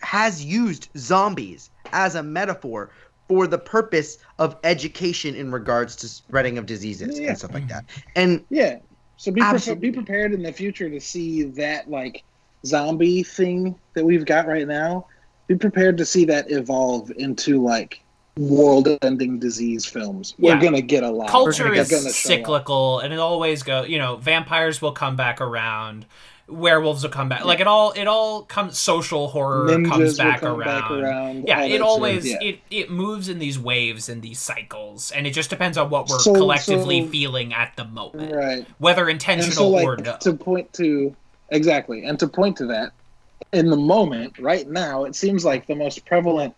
has used zombies as a metaphor for the purpose of education in regards to spreading of diseases Yeah. and stuff like that and Yeah. So be, pre- be prepared in the future to see that like zombie thing that we've got right now. Be prepared to see that evolve into like world-ending disease films. We're Yeah. gonna get a lot. Of culture We're is gonna show up. cyclical, and it always go. You know, vampires will come back around. Werewolves will come back. Like it all, it all comes. Social horror Ninjas comes back, come around. back around. Yeah, it always yeah. it it moves in these waves and these cycles, and it just depends on what we're So- collectively so- feeling at the moment, right. whether And so, intentional like, or no. to point to exactly, and to point to that, in the moment, right now, it seems like the most prevalent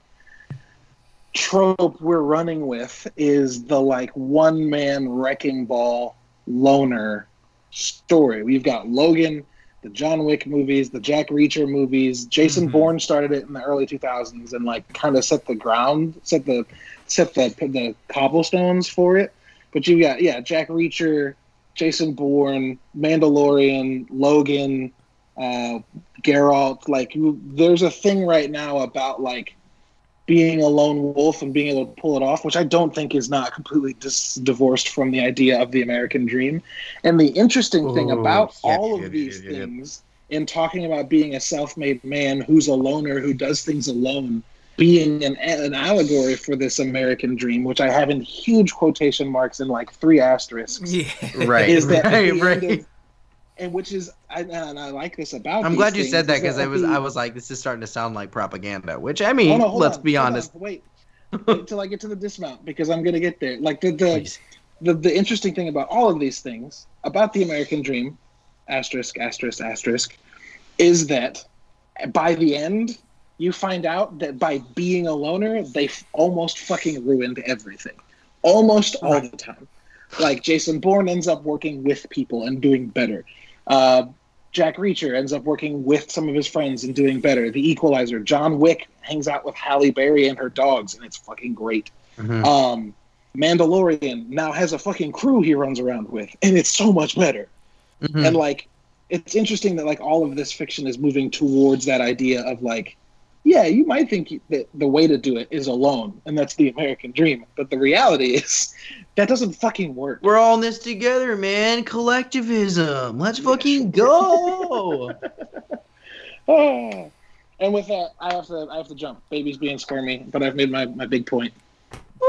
trope we're running with is the like one man wrecking ball loner story. We've got Logan, the John Wick movies, the Jack Reacher movies. Jason Mhm. Bourne started it in the early 2000s and like kind of set the ground, set the set the the cobblestones for it. But you got yeah, Jack Reacher, Jason Bourne, Mandalorian, Logan, uh, Geralt. Like you, there's a thing right now about like being a lone wolf and being able to pull it off, which I don't think is not completely dis- divorced from the idea of the American dream. And the interesting thing Ooh, about yep, all yep, of these yep, yep. things in talking about being a self-made man who's a loner who does things alone being an, an allegory for this american dream which i have in huge quotation marks and like three asterisks yeah. right is that at the right of- and which is I, and i like this about i'm glad you said that because i was i was like this is starting to sound like propaganda which i mean Oh, no, hold let's on, be hold honest on, wait wait till i get to the dismount because i'm going to get there like the the, the the interesting thing about all of these things about the American dream, asterisk, asterisk, asterisk, is that by the end, you find out that by being a loner, they f- almost fucking ruined everything. Almost all the time. Like Jason Bourne ends up working with people and doing better. Uh, Jack Reacher ends up working with some of his friends and doing better. The Equalizer. John Wick hangs out with Halle Berry and her dogs, and it's fucking great. Mhm. Um, Mandalorian now has a fucking crew he runs around with, and it's so much better. Mhm. And like, it's interesting that like all of this fiction is moving towards that idea of like, yeah, you might think that the way to do it is alone, and that's the American dream. But the reality is, that doesn't fucking work. we're all in this together man collectivism let's fucking go Ah. And with that, I have to I have to jump. Baby's being squirmy, but I've made my, my big point.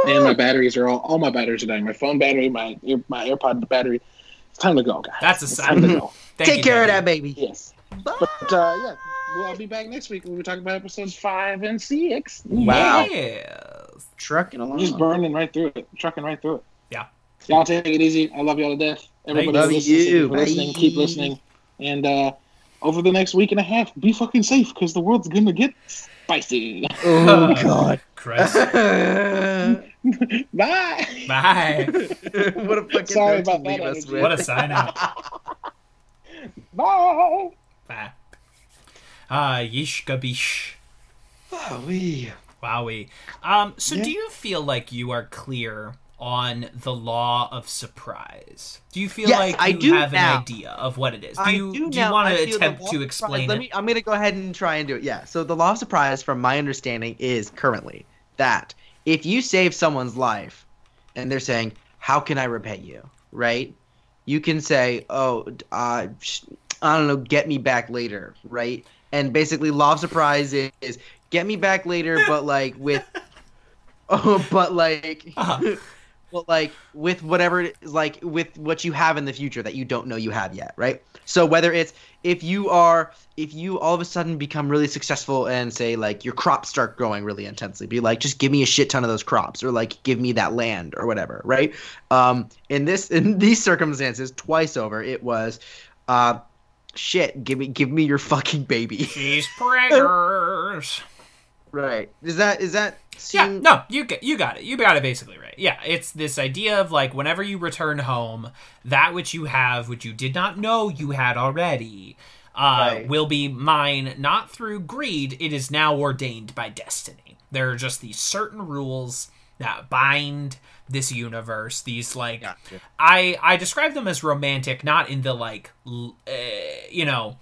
And my batteries are all all my batteries are dying. My phone battery, my ear, my AirPod battery. It's time to go, guys. That's a It's sign. time to go. Take you, care of that baby. Yes. But uh, yeah, well, I'll be back next week when we talk about episodes five and six. Wow. Yes. Trucking along. just burning right through it, trucking right through it. Yeah. Y'all take it easy. I love y'all to death. Everybody Love who listens, you. for listening, keep listening. And uh, over the next week and a half, be fucking safe because the world's gonna get spicy. Oh god. Christ. Bye. Bye. what a fucking Sorry note to about that us with. What a sign out. Bye. Bye. Ah, yishka bish. Oh. Wowie. Um, so Yeah. do you feel like you are clear on the law of surprise? Do you feel Yes, like I you do have now. an idea of what it is? Do I you, do do you want to attempt to explain surprise. me, I'm going to go ahead and try and do it. Yeah. So the law of surprise, from my understanding, is currently that if you save someone's life, and they're saying, "How can I repay you?" Right? You can say, "Oh, uh, I don't know, get me back later." Right? And basically, law of surprise is, is get me back later, but like with, oh, but like. Uh-huh. Well, like with whatever it is, like with what you have in the future that you don't know you have yet, right? So whether it's if you are if you all of a sudden become really successful and say like your crops start growing really intensely, be like just give me a shit ton of those crops or like give me that land or whatever, right? Um, in this in these circumstances, twice over, it was, uh, shit, give me give me your fucking baby, She's preggers. right? Is that is that Yeah, no, you get you got it. You got it basically right. Yeah, it's this idea of like whenever you return home, that which you have, which you did not know you had already, uh, Right. will be mine not through greed. It is now ordained by destiny. There are just these certain rules that bind this universe. These like Gotcha. I I describe them as romantic, not in the like l- uh, you know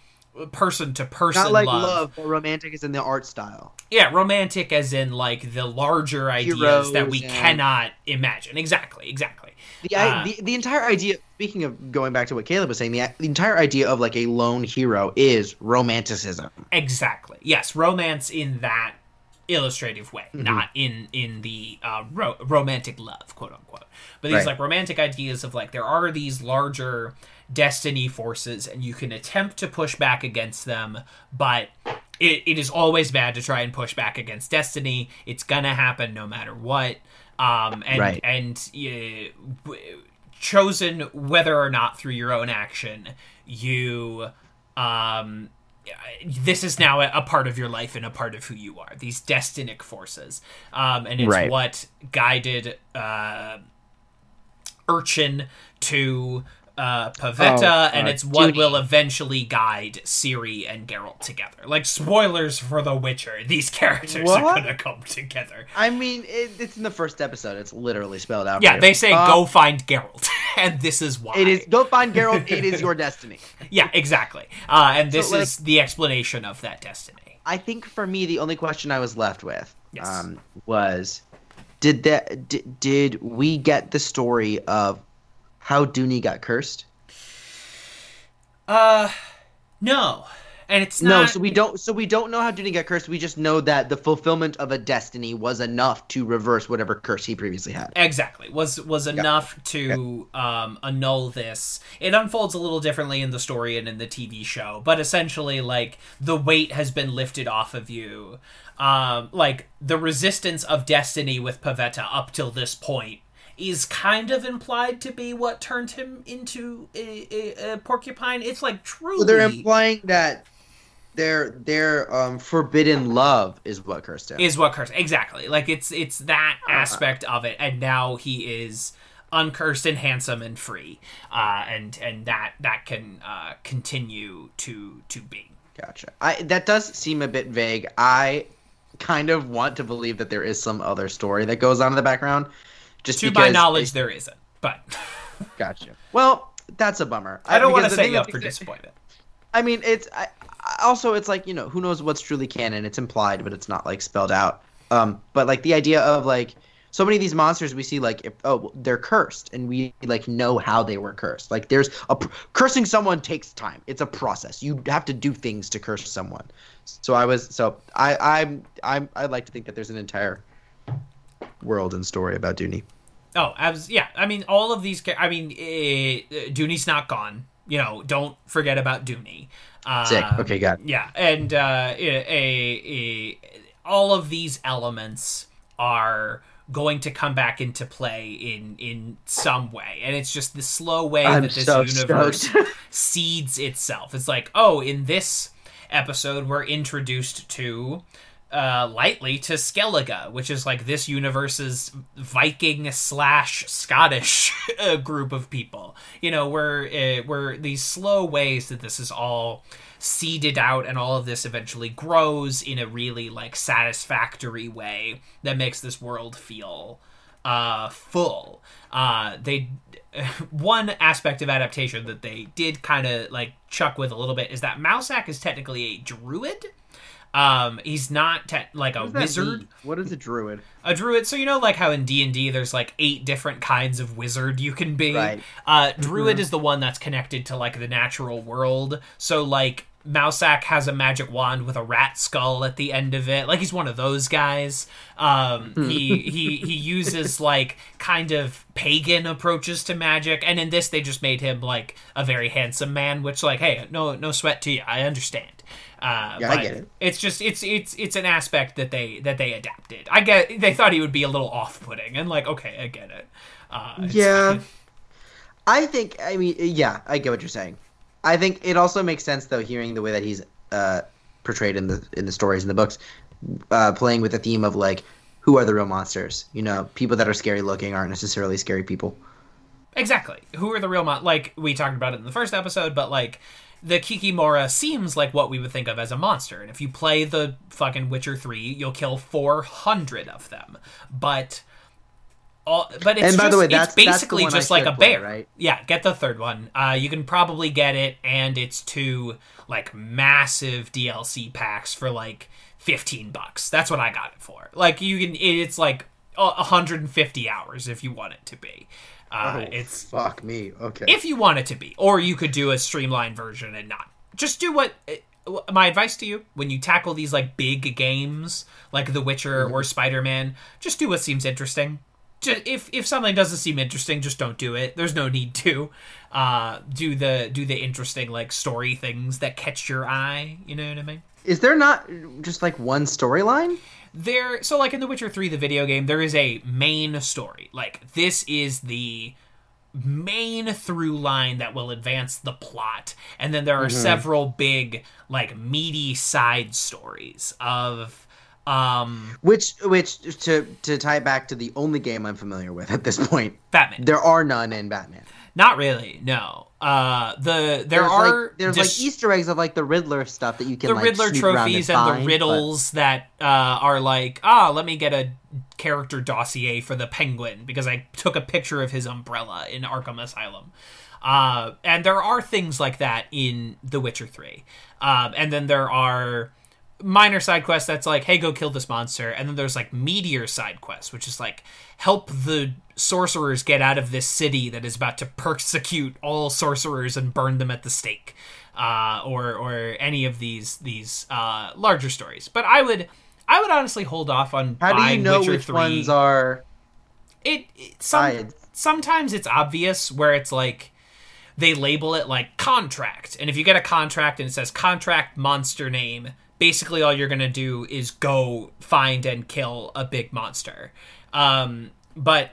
person to person not like love, but romantic is in the art style. yeah, romantic as in like the larger ideas Heroes that we and- cannot imagine. Exactly, exactly. The, I, Ah. the the entire idea. Speaking of going back to what Caleb was saying, the the entire idea of like a lone hero is romanticism. Exactly. Yes, romance in that illustrative way, Mm-hmm. not in in the uh, ro- romantic love, quote unquote. But these Right. like romantic ideas of like there are these larger destiny forces, and you can attempt to push back against them, but it, it is always bad to try and push back against destiny. It's gonna happen no matter what. Um, and Right. and uh, chosen whether or not through your own action you um this is now a, a part of your life and a part of who you are these destinic forces um and it's Right. what guided uh Urcheon to uh, Pavetta, Oh, and uh, it's what Judy. will eventually guide Ciri and Geralt together. Like spoilers for The Witcher, these characters are gonna come together. I mean, it, it's in the first episode. It's literally spelled out. for Yeah, they say Uh, go find Geralt, and this is why. It is go find Geralt. it is your destiny. Yeah, exactly. Uh, and this like- is the explanation of that destiny. I think for me, the only question I was left with Yes. um, was, did that did, did we get the story of how Duny got cursed? Uh, no, and it's No, so we don't. So we don't know how Duny got cursed. We just know that the fulfillment of a destiny was enough to reverse whatever curse he previously had. exactly was was enough to um, annul this. It unfolds a little differently in the story and in the TV show, but essentially, like the weight has been lifted off of you. Um, like the resistance of destiny with Pavetta up till this point is kind of implied to be what turned him into a, a, a porcupine. It's like truly. So they're implying that their their um, forbidden love is what cursed him. is what cursed exactly like it's it's that Uh-huh. aspect of it and now he is uncursed and handsome and free uh and and that that can uh continue to to be Gotcha. I that does seem a bit vague. I kind of want to believe that there is some other story that goes on in the background. Just to my knowledge it- there isn't but gotcha. Well, that's a bummer. i don't want to because the set you up for disappointment I mean, it's I, I- also it's like you know who knows what's truly canon. It's implied, but it's not like spelled out. Um, but like the idea of like so many of these monsters we see like if, oh they're cursed and we like know how they were cursed like there's a pr- cursing someone takes time it's a process you have to do things to curse someone so i was so i i'm i'm i'd like to think that there's an entire world and story about Duny. Oh, yeah. I mean, all of these. I mean, uh, Duny's not gone. You know, don't forget about Dooney. Uh, Sick. Okay, got it. Yeah, and uh, a, a, a, all of these elements are going to come back into play in in some way, and it's just the slow way I'm that this so universe seeds itself. It's like, oh, in this episode, we're introduced to uh, lightly to Skellige, which is like this universe's Viking slash Scottish uh, group of people. You know, where uh, where these slow ways that this is all seeded out and all of this eventually grows in a really like satisfactory way that makes this world feel uh full uh they one aspect of adaptation that they did kind of like chuck with a little bit is that Mousesack is technically a druid um he's not te- like a What wizard mean? What is a druid? a druid so you know like how in d&d there's like eight different kinds of wizard you can be Right. uh druid is the one that's connected to like the natural world so like Mousesack has a magic wand with a rat skull at the end of it. Like he's one of those guys. Um, he he he uses like kind of pagan approaches to magic, and in this they just made him like a very handsome man. Which like, hey, no no sweat to you. I understand. Uh, Yeah, I get it. It's just it's it's it's an aspect that they that they adapted. I get they thought he would be a little off putting, and like okay, I get it. Uh, Yeah. I think I mean yeah, I get what you're saying. I think it also makes sense though hearing the way that he's uh portrayed in the in the stories in the books uh playing with the theme of like who are the real monsters? You know, people that are scary looking aren't necessarily scary people. Exactly. Who are the real mon? Like we talked about it in the first episode, but like the Kikimora seems like what we would think of as a monster, and if you play the fucking Witcher three, you'll kill four hundred of them. But all, but it's And by the way, that's- that's basically I just like a bear, right? Yeah, get the third one. Uh, you can probably get it, and it's two like massive DLC packs for like fifteen bucks. That's what I got it for. Like you can, it's like a hundred and fifty hours if you want it to be. Uh, Oh, it's fuck me. Okay. if you want it to be, or you could do a streamlined version and not. Just do what. uh, My advice to you when you tackle these like big games like The Witcher Mm-hmm. or Spider Man, just do what seems interesting. Just, if if something doesn't seem interesting, just don't do it. There's no need to. Uh, do the do the interesting like story things that catch your eye. You know what I mean? Is there not just like one storyline? There so like in the witcher 3 the video game there is a main story. Like this is the main through line that will advance the plot. And then there are several big like meaty side stories of um Which which to to tie it back to the only game I'm familiar with at this point. batman. There are none in Batman. not really no uh the there There's are like there's dis- like Easter eggs of like the Riddler stuff that you can the like Riddler trophies and, and, find, the but- riddles that uh, are like, ah, let me get a character dossier for the Penguin because I took a picture of his umbrella in Arkham Asylum. Uh, and there are things like that in The Witcher 3. Um, and then there are minor side quests that's like, hey, go kill this monster. And then there's like meteor side quests, which is like, help the sorcerers get out of this city that is about to persecute all sorcerers and burn them at the stake. Uh, or or any of these these uh, larger stories, but I would I would honestly hold off on How do you know Witcher which 3 ones are it, it some, Sides. sometimes it's obvious where it's like they label it like contract and if you get a contract and it says contract monster name basically all you're gonna do is go find and kill a big monster um, but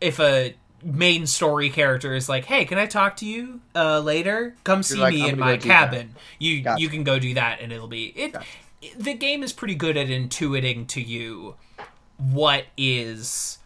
if a main story character is like hey can i talk to you uh, later come see like, me in my go that." cabin you Gotcha. you can go do that and it'll be it Gotcha. the game is pretty good at intuiting to you what is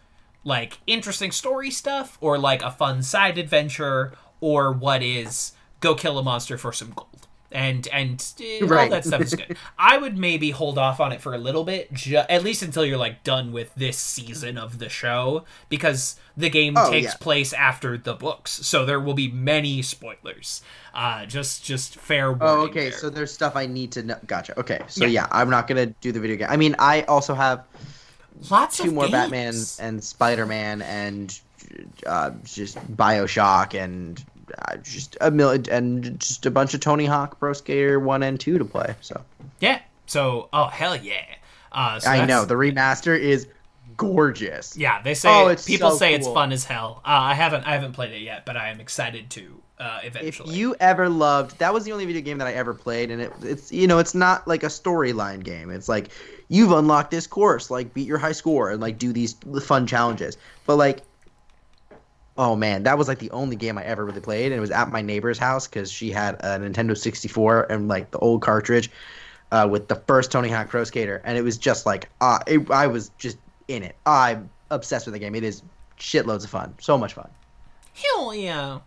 like interesting story stuff or like a fun side adventure or what is go kill a monster for some gold and and uh, all Right. that stuff is good i would maybe hold off on it for a little bit ju- at least until you're like done with this season of the show because the game Oh, takes yeah. place after the books so there will be many spoilers uh just just fair warning Oh, okay. there. So there's stuff I need to know. Gotcha. Okay. So Yeah. yeah. I'm not gonna do the video game. I mean, I also have Lots two of more games. Batmans and Spider Man and uh, just Bioshock and uh, just a mil- and just a bunch of Tony Hawk Pro Skater one and two to play. So Yeah. So, oh hell yeah. Uh, so I know the remaster is gorgeous. Yeah, they say Oh, it's people so say it's fun as hell. Uh, I haven't I haven't played it yet, but I am excited to uh, If eventually. you ever loved, that was the only video game that I ever played, and it, it's you know it's not like a storyline game. It's like you've unlocked this course, like beat your high score and like do these fun challenges. But like, oh man, that was like the only game I ever really played, and it was at my neighbor's house because she had a Nintendo 64 and like the old cartridge uh, with the first Tony Hawk Pro Skater, and it was just like uh, it, I was just in it. I'm obsessed with the game. It is shitloads of fun, so much fun. Hell yeah.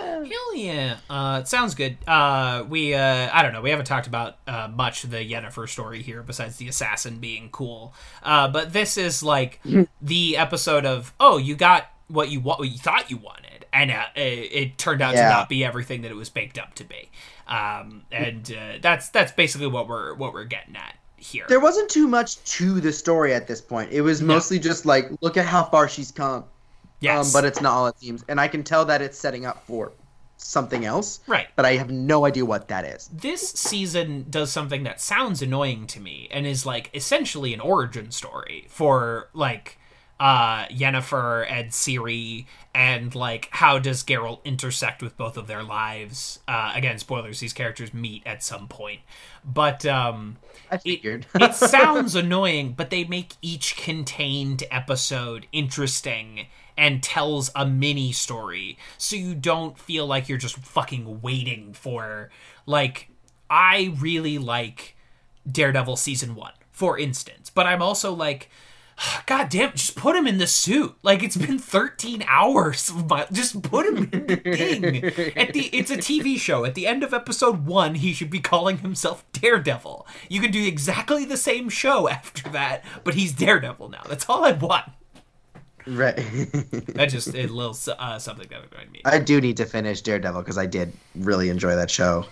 Hell yeah. Uh, it sounds good. Uh, we, uh, I don't know, we haven't talked about uh, much of the Yennefer story here besides the assassin being cool. Uh, but this is like the episode of, oh, you got what you, what you thought you wanted. And uh, it, it turned out Yeah. to not be everything that it was baked up to be. Um, and uh, that's that's basically what we're what we're getting at here. There wasn't too much to the story at this point. It was mostly just like, look at how far she's come. Yes, Um, but it's not all it seems, and I can tell that it's setting up for something else. right. But I have no idea what that is. this season does something that sounds annoying to me and is like essentially an origin story for like uh Yennefer and Ciri and like how does Geralt intersect with both of their lives uh again spoilers these characters meet at some point but um I figured. it sounds annoying, but they make each contained episode interesting and tells a mini story so you don't feel like you're just fucking waiting for like I really like Daredevil season 1 for instance, but I'm also like God damn, just put him in the suit. Like it's been 13 hours. Just put him in the thing. At the it's a TV show. At the end of episode 1, he should be calling himself Daredevil. You can do exactly the same show after that, but he's Daredevil now. That's all I want. Right. That just a little uh, something that annoyed me. I do need to finish Daredevil because I did really enjoy that show.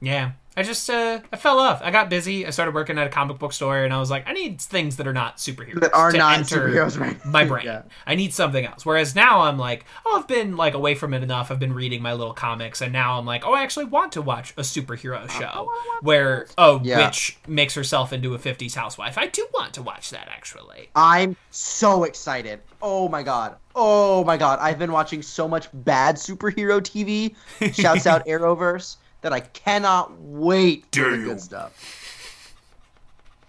Yeah. I just uh I fell off. I got busy. I started working at a comic book store and I was like, I need things that are not superheroes. That are to not enter superheroes, right? My brain. Yeah. I need something else. Whereas now I'm like, oh, I've been like away from it enough. I've been reading my little comics and now I'm like, oh, I actually want to watch a superhero show where a Yeah. witch makes herself into a 50s housewife. I do want to watch that actually. I'm so excited. Oh my god. Oh my god. I've been watching so much bad superhero TV. Shouts out Arrowverse that I cannot wait for the good stuff.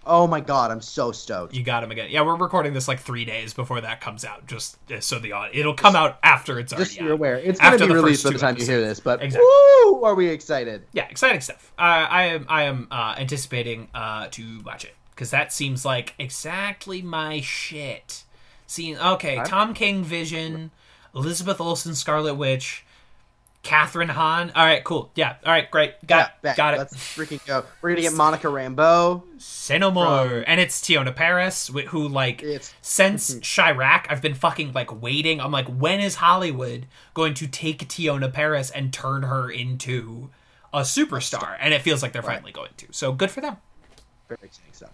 Oh my god, I'm so stoked. You got him again. Yeah, we're recording this like three days before that comes out, just uh, so the audio. It'll come out after it's already Just so you're out. aware. It's going After to be the released by the two time you hear this, but Exactly. woo, are we excited? yeah, exciting stuff. Uh, I am I am uh, anticipating uh, to watch it because that seems like exactly my shit. Seeing okay, Tom King Vision, Elizabeth Olsen Scarlet Witch, Kathryn Hahn. All right, cool. Yeah, all right, great. Got bet. got it. Let's freaking go. We're gonna get Monica Rambeau. No. And it's Teyonah Parris, who like It's- since mm-hmm. Chi-Raq, I've been fucking like waiting. I'm like, when is Hollywood going to take Teyonah Parris and turn her into a superstar? And it feels like they're finally going to. So good for them. Very exciting stuff.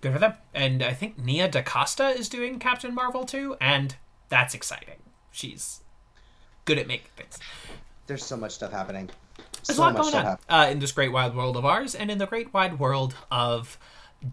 Good for them. And I think Nia DaCosta is doing Captain Marvel too, and that's exciting. She's good at making things. There's so much stuff happening. There's so a lot much going stuff on happening. uh, in this great wide world of ours, and in the great wide world of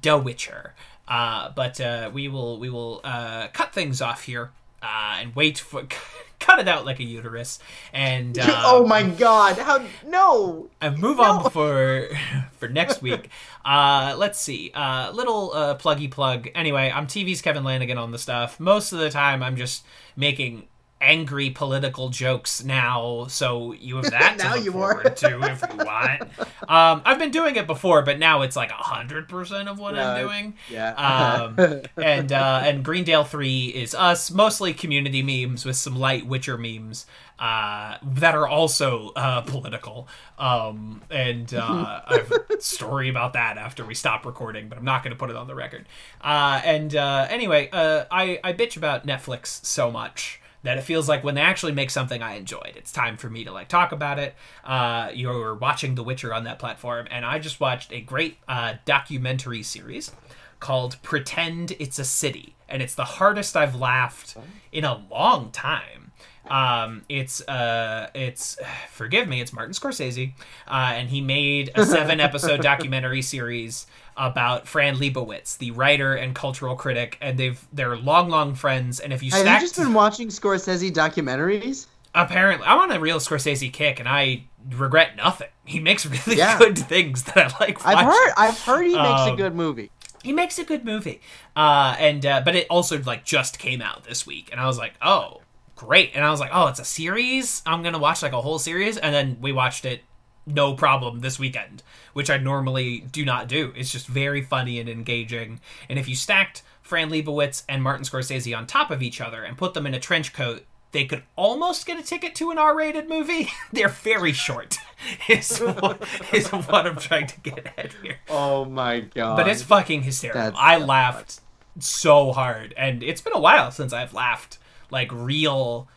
The Witcher. Uh, but uh, we will we will uh, cut things off here uh, and wait for cut it out like a uterus and uh, oh my god! How no? and move on for for next week. Uh, let's see. Uh, little uh, pluggy plug. Anyway, I'm TV's Kevin Lanigan on the stuff. Most of the time, I'm just making angry political jokes now, so you have that to Now look you are. forward to if you want. Um, I've been doing it before, but now it's like hundred percent of what No, I'm doing. Yeah. Um, and uh, and Greendale Three is us, mostly community memes with some light Witcher memes uh, that are also uh, political. Um, and uh, I have a story about that after we stop recording, but I'm not going to put it on the record. Uh, and uh, anyway, uh, I I bitch about Netflix so much that it feels like when they actually make something I enjoyed, it's time for me to like talk about it. Uh, you're watching The Witcher on that platform, and I just watched a great uh, documentary series called Pretend It's a City. And it's the hardest I've laughed in a long time. Um, it's uh, it's forgive me, it's Martin Scorsese, uh, and he made a seven episode documentary series about Fran Lebowitz, the writer and cultural critic, and they've they're long, long friends. And if you Have stacked, you just been watching Scorsese documentaries? apparently, I'm on a real Scorsese kick, and I regret nothing. He makes really Yeah. good things that I like. I've heard. I've heard he makes a Um, good movie. he makes a good movie uh and uh but it also like just came out this week and i was like oh great and i was like oh it's a series i'm gonna watch like a whole series and then we watched it no problem this weekend which i normally do not do it's just very funny and engaging and if you stacked fran lebowitz and martin scorsese on top of each other and put them in a trench coat they could almost get a ticket to an R-rated movie. They're very short. Is what, is what I'm trying to get at here. Oh my god! But it's fucking hysterical. That's- I laughed so hard, and it's been a while since I've laughed like real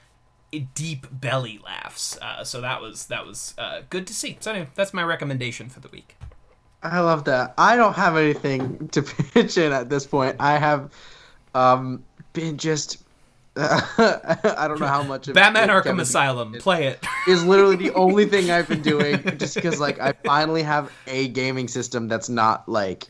deep belly laughs. Uh, so that was that was uh, good to see. So anyway, that's my recommendation for the week. I love that. I don't have anything to pitch in at this point. I have um been just. I don't know how much of Batman Arkham Kevin Asylum, play it. is literally the only thing I've been doing, just because like I finally have a gaming system that's not like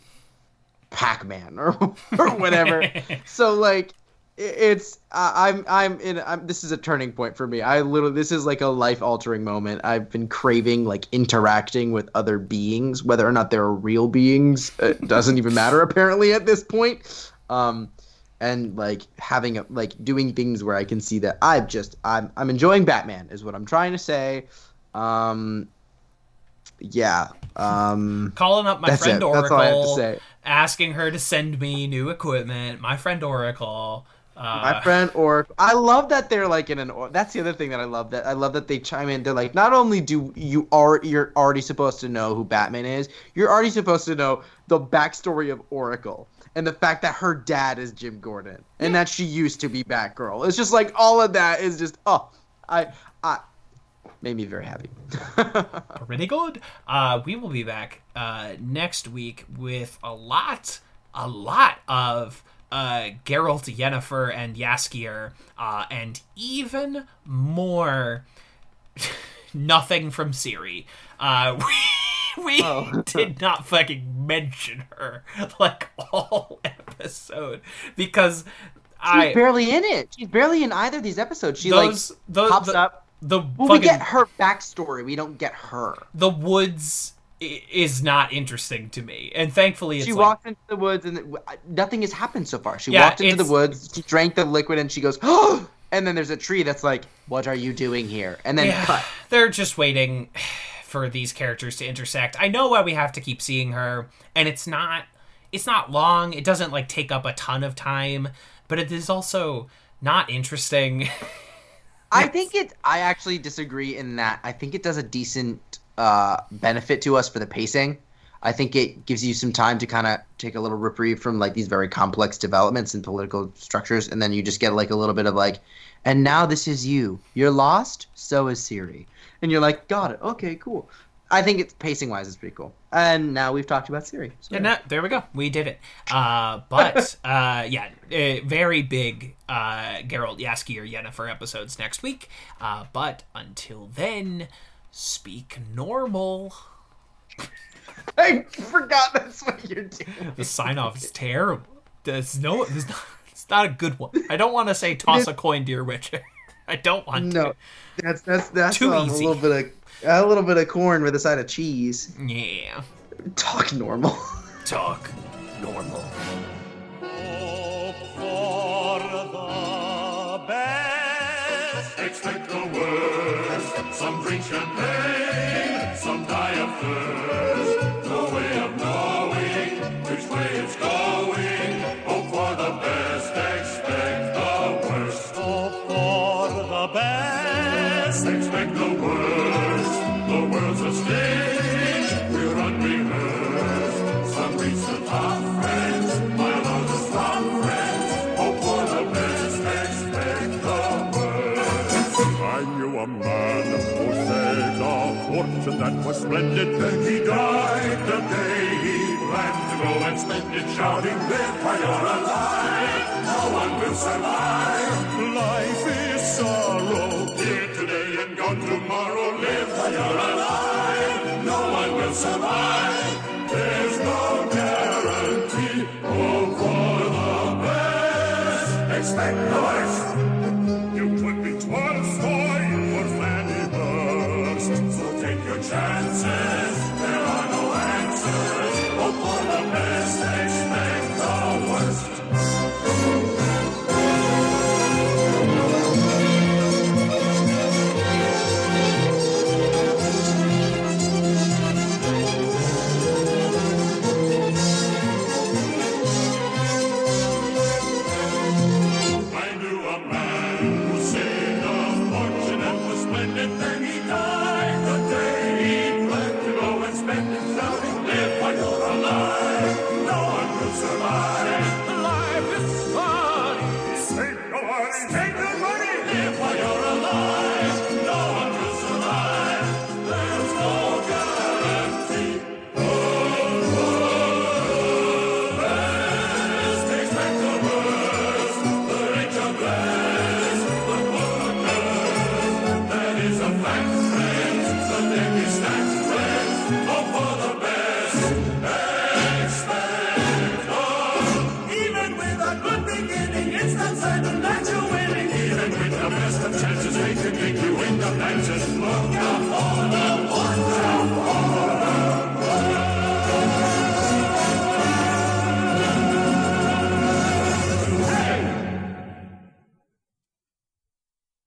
Pac-Man or or whatever. so like it's I'm I'm in I'm, this is a turning point for me. I literally this is like a life altering moment. I've been craving like interacting with other beings, whether or not they're real beings. It doesn't even matter apparently at this point. Um, and like having a, like doing things where I can see that I've just I'm I'm enjoying Batman is what I'm trying to say. Um, yeah. Um, Calling up my friend it. Oracle, That's all I have to say. asking her to send me new equipment. My friend Oracle. Uh, my friend or I love that they're like in an or that's the other thing that I love that I love that they chime in. They're like not only do you are you're already supposed to know who Batman is you're already supposed to know the backstory of Oracle and the fact that her dad is Jim Gordon and that she used to be Batgirl. It's just like all of that is just oh I I made me very happy. Pretty good. Uh, we will be back uh, next week with a lot, a lot of uh, Geralt, Yennefer, and Jaskier, uh, and even more nothing from Ciri. Uh, we we Oh. did not fucking mention her like all episode because she's I barely in it. She's barely in either of these episodes. She those like those pops the, up. the well we get her backstory. We don't get her. The woods is not interesting to me, and thankfully it's she like, walked into the woods and nothing has happened so far. She Yeah, walked into the woods, she drank the liquid, and she goes, "Oh!" And then there's a tree that's like, "What are you doing here?" And then Yeah, cut. they're just waiting for these characters to intersect. I know why we have to keep seeing her, and it's not it's not long. It doesn't like take up a ton of time, but it is also not interesting. I think it. I actually disagree in that. I think it does a decent uh, benefit to us for the pacing. I think it gives you some time to kind of take a little reprieve from like these very complex developments and political structures, and then you just get like a little bit of like, and now this is you. You're lost. So is Ciri, and you're like, got it. Okay, cool. I think it's pacing wise, it's pretty cool. And now we've talked about Ciri. So And that, there we go. We did it. Uh, but uh, yeah, very big uh, Geralt Jaskier Yennefer episodes next week. Uh, but until then, speak normal. I forgot that's what you're doing. The sign off is terrible. There's no, there's not, it's not a good one. I don't want to say toss a coin, dear Witcher. I don't want No, that's that's that's Too um, easy. a little bit of a little bit of corn with a side of cheese. Yeah, Talk normal. talk normal. That was splendid. Then he died the day he planned to go and spend it shouting, live while you're alive. No one will survive. Life is sorrow. Here today and gone tomorrow. Live while you're alive. No one will survive. There's no guarantee. Hope for the best. Expect the worst.